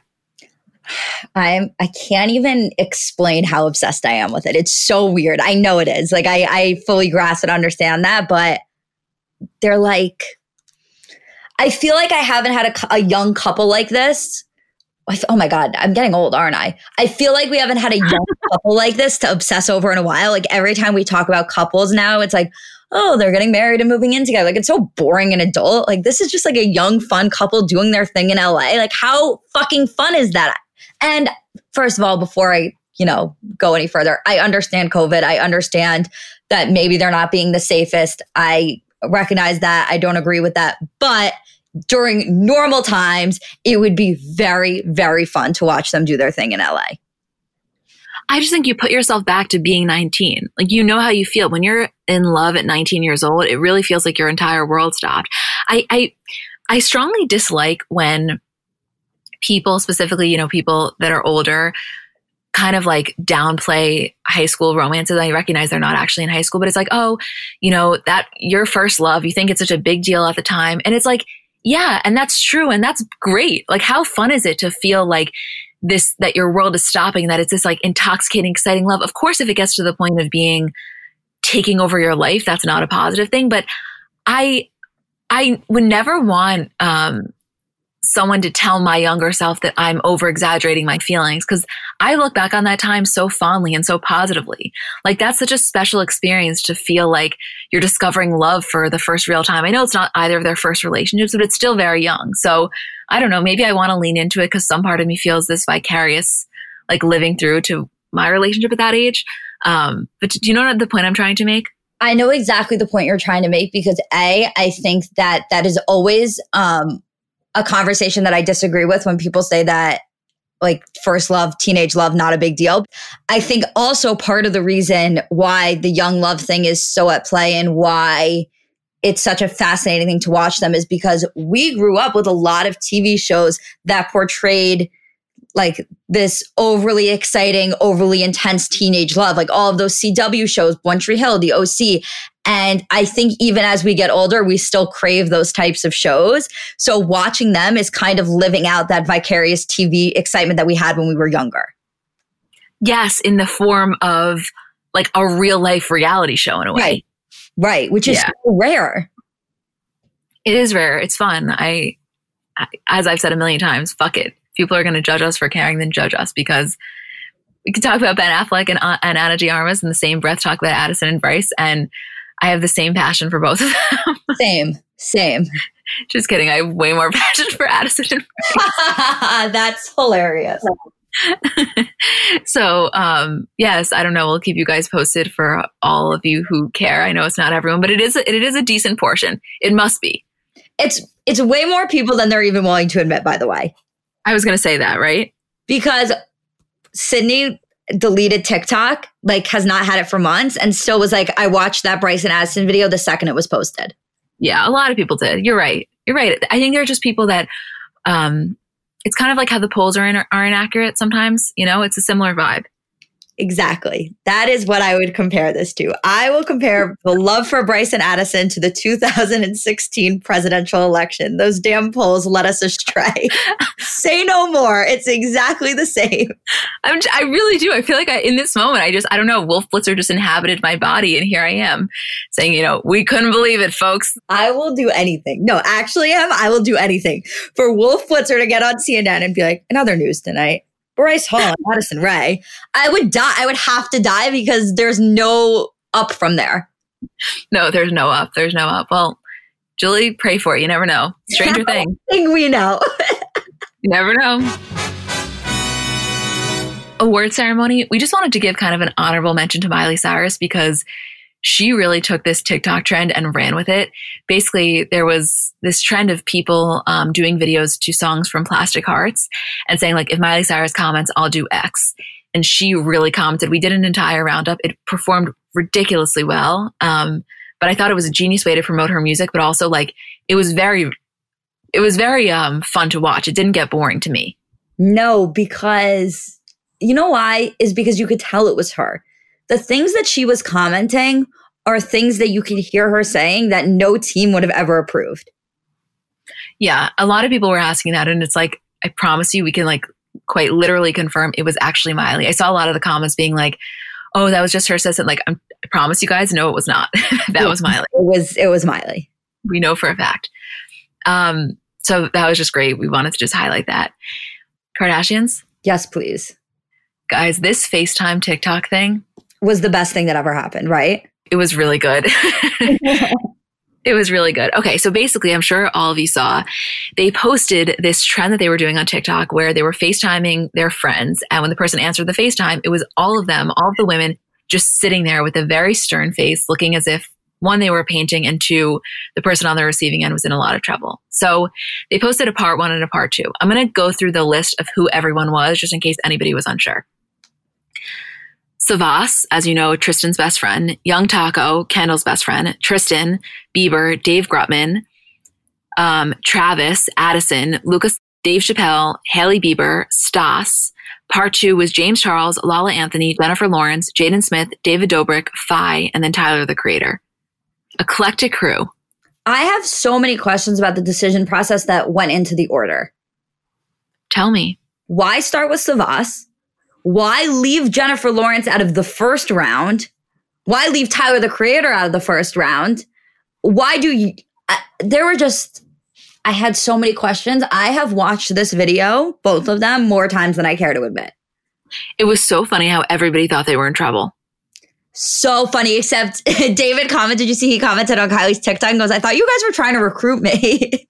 Speaker 2: I'm I can't even explain how obsessed I am with it. It's so weird. I know it is. Like I I fully grasp and understand that, but they're like, I feel like I haven't had a, a young couple like this. Oh my God, I'm getting old, aren't I? I feel like we haven't had a young couple like this to obsess over in a while. Like every time we talk about couples now, it's like, oh, they're getting married and moving in together. Like it's so boring and adult. Like this is just like a young, fun couple doing their thing in LA. Like how fucking fun is that? And first of all, before I, you know, go any further, I understand COVID. I understand that maybe they're not being the safest. I recognize that. I don't agree with that. But during normal times, it would be very, very fun to watch them do their thing in LA.
Speaker 1: I just think you put yourself back to being 19. Like, you know how you feel when you're in love at 19 years old. It really feels like your entire world stopped. I, I, I strongly dislike when people, specifically, you know, people that are older, kind of like downplay high school romances. I recognize they're not actually in high school, but it's like, oh, you know, that your first love, you think it's such a big deal at the time. And it's like, yeah, and that's true. And that's great. Like, how fun is it to feel like this, that your world is stopping, that it's this like intoxicating, exciting love? Of course, if it gets to the point of being taking over your life, that's not a positive thing. But I, I would never want, um, someone to tell my younger self that I'm over exaggerating my feelings because I look back on that time so fondly and so positively. Like that's such a special experience to feel like you're discovering love for the first real time. I know it's not either of their first relationships, but it's still very young. So I don't know. Maybe I want to lean into it because some part of me feels this vicarious, like living through to my relationship at that age. Um, but do you know what the point I'm trying to make?
Speaker 2: I know exactly the point you're trying to make because A, I think that that is always um, a conversation that I disagree with when people say that like first love, teenage love, not a big deal. I think also part of the reason why the young love thing is so at play and why it's such a fascinating thing to watch them is because we grew up with a lot of TV shows that portrayed like this overly exciting, overly intense teenage love, like all of those CW shows, One Tree Hill, The OC. And I think even as we get older, we still crave those types of shows. So watching them is kind of living out that vicarious TV excitement that we had when we were younger.
Speaker 1: Yes, in the form of like a real life reality show in a way.
Speaker 2: Right. Right. Which is yeah. so rare.
Speaker 1: It is rare. It's fun. I, I, as I've said a million times, fuck it If people are going to judge us for caring, then judge us because we could talk about Ben Affleck and, uh, and Ana de Armas in the same breath, talk about Addison and Bryce. And I have the same passion for both of them.
Speaker 2: same, same.
Speaker 1: Just kidding. I have way more passion for Addison and
Speaker 2: That's hilarious.
Speaker 1: so um, yes i don't know we'll keep you guys posted for all of you who care i know it's not everyone but it is it is a decent portion it must be
Speaker 2: it's it's way more people than they're even willing to admit by the way
Speaker 1: I was going to say that, right?
Speaker 2: Because Sydney deleted TikTok, like has not had it for months, and still was like, I watched that Bryce and Addison video the second it was posted.
Speaker 1: Yeah, a lot of people did. You're right. You're right. I think there are just people that um it's kind of like how the polls are in, are inaccurate sometimes, you know, it's a similar vibe.
Speaker 2: Exactly. That is what I would compare this to. I will compare the love for Bryce and Addison to the 2016 presidential election. Those damn polls led us astray. Say no more. It's exactly the same.
Speaker 1: I'm, I really do. I feel like I, in this moment, I just, I don't know, Wolf Blitzer just inhabited my body. And here I am saying, you know, we couldn't believe it, folks.
Speaker 2: I will do anything. No, actually, Em, I will do anything for Wolf Blitzer to get on CNN and be like, another news tonight. Bryce Hall and Addison Rae, I would die. I would have to die because there's no up from there.
Speaker 1: No, there's no up. There's no up. Well, Julie, pray for it. You never know. Stranger thing.
Speaker 2: Thing we know.
Speaker 1: you never know. Award ceremony. We just wanted to give kind of an honorable mention to Miley Cyrus because she really took this TikTok trend and ran with it. Basically, there was this trend of people um, doing videos to songs from Plastic Hearts and saying, like, if Miley Cyrus comments, I'll do X. And she really commented. We did an entire roundup. It performed ridiculously well. Um, but I thought it was a genius way to promote her music, but also like it was very, it was very um, fun to watch. It didn't get boring to me.
Speaker 2: No, because you know why? Is because you could tell it was her the things that she was commenting are things that you can hear her saying that no team would have ever approved.
Speaker 1: Yeah, a lot of people were asking that, and it's like, I promise you, we can like quite literally confirm it was actually Miley. I saw a lot of the comments being like, "Oh, that was just her." Says it like, I promise you guys, no, it was not. that was Miley.
Speaker 2: It was. It was Miley.
Speaker 1: We know for a fact. Um, so that was just great. We wanted to just highlight that. Kardashians.
Speaker 2: Yes, please,
Speaker 1: guys. This FaceTime TikTok thing
Speaker 2: was the best thing that ever happened, right?
Speaker 1: It was really good. it was really good. Okay, so basically, I'm sure all of you saw they posted this trend that they were doing on TikTok where they were FaceTiming their friends. And when the person answered the FaceTime, it was all of them, all of the women just sitting there with a very stern face, looking as if one, they were painting, and two, the person on the receiving end was in a lot of trouble. So they posted a part one and a part two. I'm going to go through the list of who everyone was just in case anybody was unsure. Savas, as you know, Tristan's best friend, Young Taco, Kendall's best friend, Tristan, Bieber, Dave Grutman, um, Travis, Addison, Lucas, Dave Chappelle, Hailey Bieber, Stas. Part two was James Charles, Lala Anthony, Jennifer Lawrence, Jaden Smith, David Dobrik, Fai, and then Tyler the Creator. Eclectic crew.
Speaker 2: I have so many questions about the decision process that went into the order.
Speaker 1: Tell me.
Speaker 2: Why start with Savas? Why leave Jennifer Lawrence out of the first round? Why leave Tyler the Creator out of the first round? Why do you? Uh, there were just, I had so many questions. I have watched this video, both of them, more times than I care to admit.
Speaker 1: It was so funny how everybody thought they were in trouble.
Speaker 2: So funny, except David commented. Did you see he commented on Kylie's TikTok and goes, I thought you guys were trying to recruit me.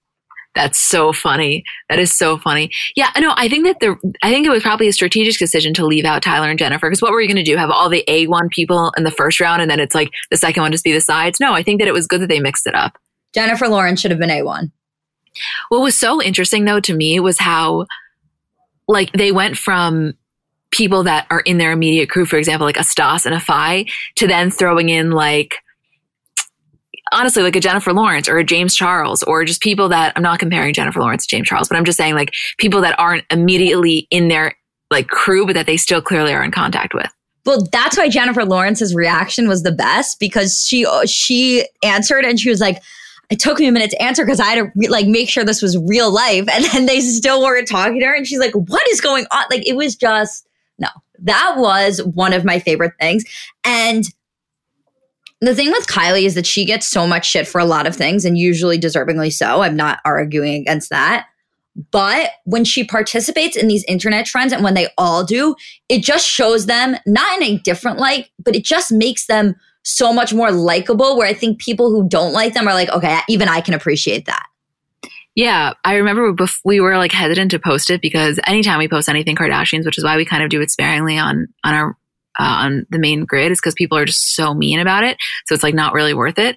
Speaker 1: That's so funny. That is so funny. Yeah, no, I think that the I think it was probably a strategic decision to leave out Tyler and Jennifer because what were you going to do? Have all the A one people in the first round and then it's like the second one just be the sides? No, I think that it was good that they mixed it up.
Speaker 2: Jennifer Lawrence should have been A one.
Speaker 1: What was so interesting though to me was how like they went from people that are in their immediate crew, for example, like a Stas and a Fai, to then throwing in like honestly like a Jennifer Lawrence or a James Charles or just people that I'm not comparing Jennifer Lawrence to James Charles, but I'm just saying like people that aren't immediately in their like crew, but that they still clearly are in contact with.
Speaker 2: Well, that's why Jennifer Lawrence's reaction was the best because she she answered and she was like, "It took me a minute to answer because I had to re- like make sure this was real life." And then they still weren't talking to her, and she's like, "What is going on?" Like it was just no. That was one of my favorite things, and the thing with Kylie is that she gets so much shit for a lot of things and usually deservingly so. I'm not arguing against that. But when she participates in these internet trends and when they all do, it just shows them not in a different light, but it just makes them so much more likable. Where I think people who don't like them are like, okay, even I can appreciate that.
Speaker 1: Yeah, I remember we were like hesitant to post it because anytime we post anything Kardashians, which is why we kind of do it sparingly on on our uh, on the main grid is because people are just so mean about it. So it's like not really worth it.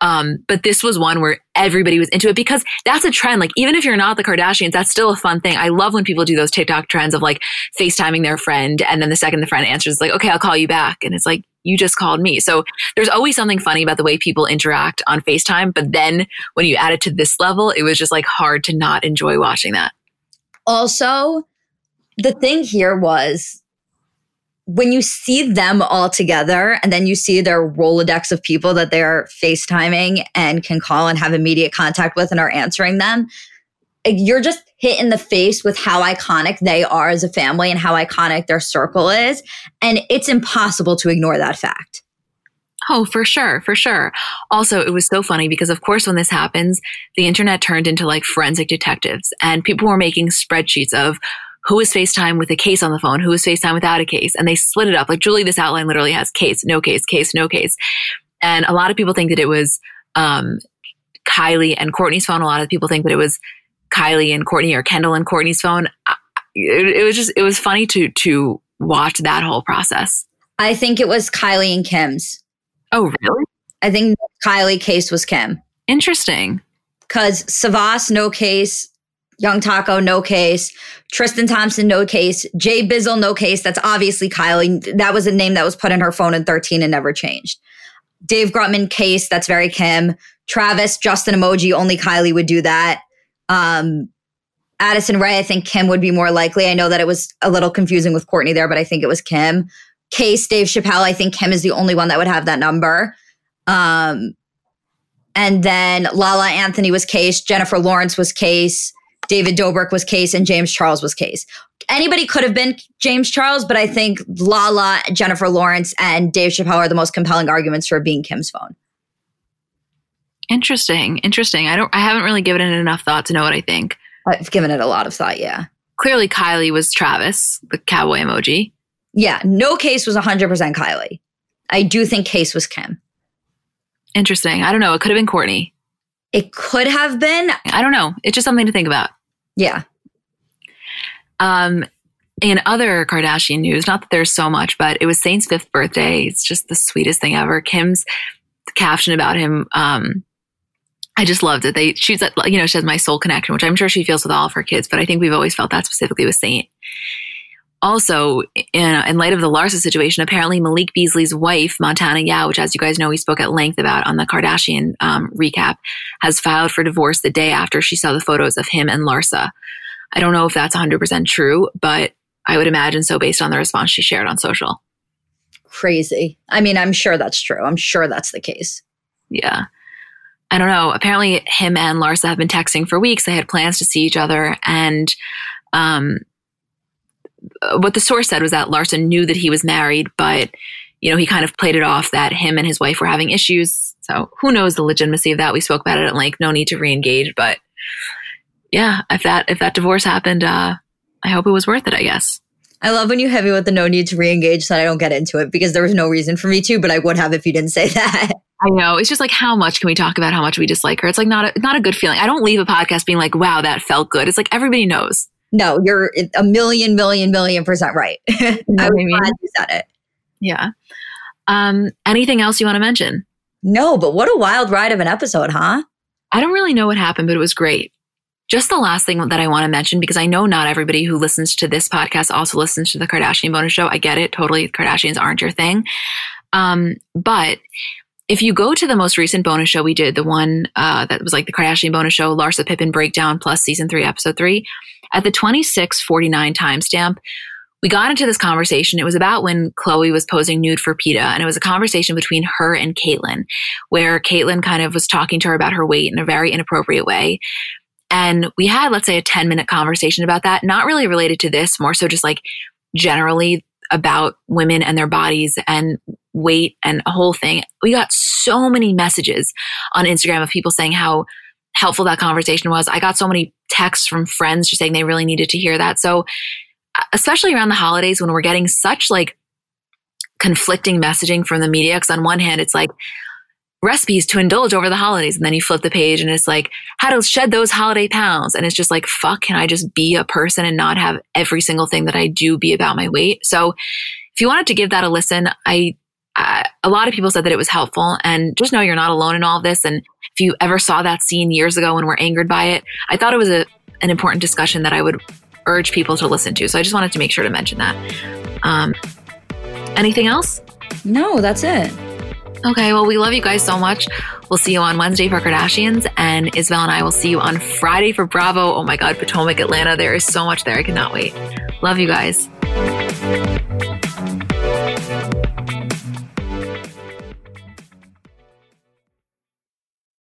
Speaker 1: Um, but this was one where everybody was into it because that's a trend. Like even if you're not the Kardashians, that's still a fun thing. I love when people do those TikTok trends of like FaceTiming their friend. And then the second the friend answers like, okay, I'll call you back. And it's like, you just called me. So there's always something funny about the way people interact on FaceTime. But then when you add it to this level, it was just like hard to not enjoy watching that.
Speaker 2: Also, the thing here was when you see them all together and then you see their Rolodex of people that they're FaceTiming and can call and have immediate contact with and are answering them, eh, you're just hit in the face with how iconic they are as a family and how iconic their circle is. And it's impossible to ignore that fact.
Speaker 1: Oh, for sure, for sure. Also, it was so funny because, of course, when this happens, the internet turned into like forensic detectives and people were making spreadsheets of who is FaceTime with a case on the phone, who is FaceTime without a case. And they split it up. Like Julie, this outline literally has case, no case, case, no case. And a lot of people think that it was um, Kylie and Kourtney's phone. A lot of people think that it was Kylie and Kourtney or Kendall and Kourtney's phone. It, it was just, it was funny to, to watch that whole process.
Speaker 2: I think it was Kylie and Kim's.
Speaker 1: Oh, really?
Speaker 2: I think Kylie case was Kim.
Speaker 1: Interesting.
Speaker 2: Because Savas, no case. Young Taco, no case. Tristan Thompson, no case. Jay Bizzle, no case. That's obviously Kylie. That was a name that was put in her phone in 13 and never changed. Dave Grutman, case. That's very Kim. Travis, Justin emoji. Only Kylie would do that. Um, Addison Rae, I think Kim would be more likely. I know that it was a little confusing with Kourtney there, but I think it was Kim. Case, Dave Chappelle, I think Kim is the only one that would have that number. Um, and then Lala Anthony was case. Jennifer Lawrence was case. David Dobrik was case and James Charles was case. Anybody could have been James Charles, but I think Lala, Jennifer Lawrence, and Dave Chappelle are the most compelling arguments for being Kim's phone.
Speaker 1: Interesting. Interesting. I don't I haven't really given it enough thought to know what I think.
Speaker 2: I've given it a lot of thought, yeah.
Speaker 1: Clearly Kylie was Travis, the cowboy emoji.
Speaker 2: Yeah, no case was 100% Kylie. I do think case was Kim.
Speaker 1: Interesting. I don't know. It could have been Kourtney.
Speaker 2: It could have been.
Speaker 1: I don't know. It's just something to think about.
Speaker 2: Yeah.
Speaker 1: Um, in other Kardashian news, not that there's so much, but it was Saint's fifth birthday. It's just the sweetest thing ever. Kim's caption about him, um, I just loved it. They she's you know she has my soul connection, which I'm sure she feels with all of her kids, but I think we've always felt that specifically with Saint. Also, in, in light of the Larsa situation, apparently Malik Beasley's wife, Montana Yao, which as you guys know we spoke at length about on the Kardashian um, recap, has filed for divorce the day after she saw the photos of him and Larsa. I don't know if that's 100% true, but I would imagine so based on the response she shared on social.
Speaker 2: Crazy. I mean, I'm sure that's true. I'm sure that's the case.
Speaker 1: Yeah. I don't know. Apparently, him and Larsa have been texting for weeks. They had plans to see each other. And um, what the source said was that Larsa knew that he was married, but, you know, he kind of played it off that him and his wife were having issues. So who knows the legitimacy of that? We spoke about it at length. No need to re-engage. But yeah, if that if that divorce happened, uh, I hope it was worth it. I guess.
Speaker 2: I love when you hit me with the no need to re-engage so I don't get into it because there was no reason for me to, but I would have if you didn't say that.
Speaker 1: I know. It's just like how much can we talk about how much we dislike her? It's like not a, not a good feeling. I don't leave a podcast being like, "Wow, that felt good." It's like everybody knows.
Speaker 2: No, you're a million, million, million percent right. I was
Speaker 1: I mean?
Speaker 2: glad you said it.
Speaker 1: Yeah. Um, anything else you want to mention?
Speaker 2: No, but what a wild ride of an episode, huh?
Speaker 1: I don't really know what happened, but it was great. Just the last thing that I want to mention, because I know not everybody who listens to this podcast also listens to the Kardashian bonus show. I get it. Totally. Kardashians aren't your thing. Um, but if you go to the most recent bonus show we did, the one uh, that was like the Kardashian bonus show, Larsa Pippen breakdown plus season three, episode three, at the 2649 timestamp, we got into this conversation. It was about when Khloé was posing nude for PETA, and it was a conversation between her and Caitlyn, where Caitlyn kind of was talking to her about her weight in a very inappropriate way. And we had, let's say, a 10 minute conversation about that, not really related to this, more so just like generally about women and their bodies and weight and a whole thing. We got so many messages on Instagram of people saying how helpful that conversation was. I got so many texts from friends just saying they really needed to hear that. So, uh, especially around the holidays when we're getting such like conflicting messaging from the media, because on one hand, it's like, recipes to indulge over the holidays. And then you flip the page and it's like, how to shed those holiday pounds. And it's just like, fuck, can I just be a person and not have every single thing that I do be about my weight? So if you wanted to give that a listen, I, uh, a lot of people said that it was helpful and just know you're not alone in all of this. And if you ever saw that scene years ago and were angered by it, I thought it was a, an important discussion that I would urge people to listen to. So I just wanted to make sure to mention that. Um, anything else?
Speaker 2: No, that's it.
Speaker 1: Okay, well, we love you guys so much. We'll see you on Wednesday for Kardashians, and Isabel and I will see you on Friday for Bravo. Oh my God, Potomac, Atlanta. There is so much there. I cannot wait. Love you guys.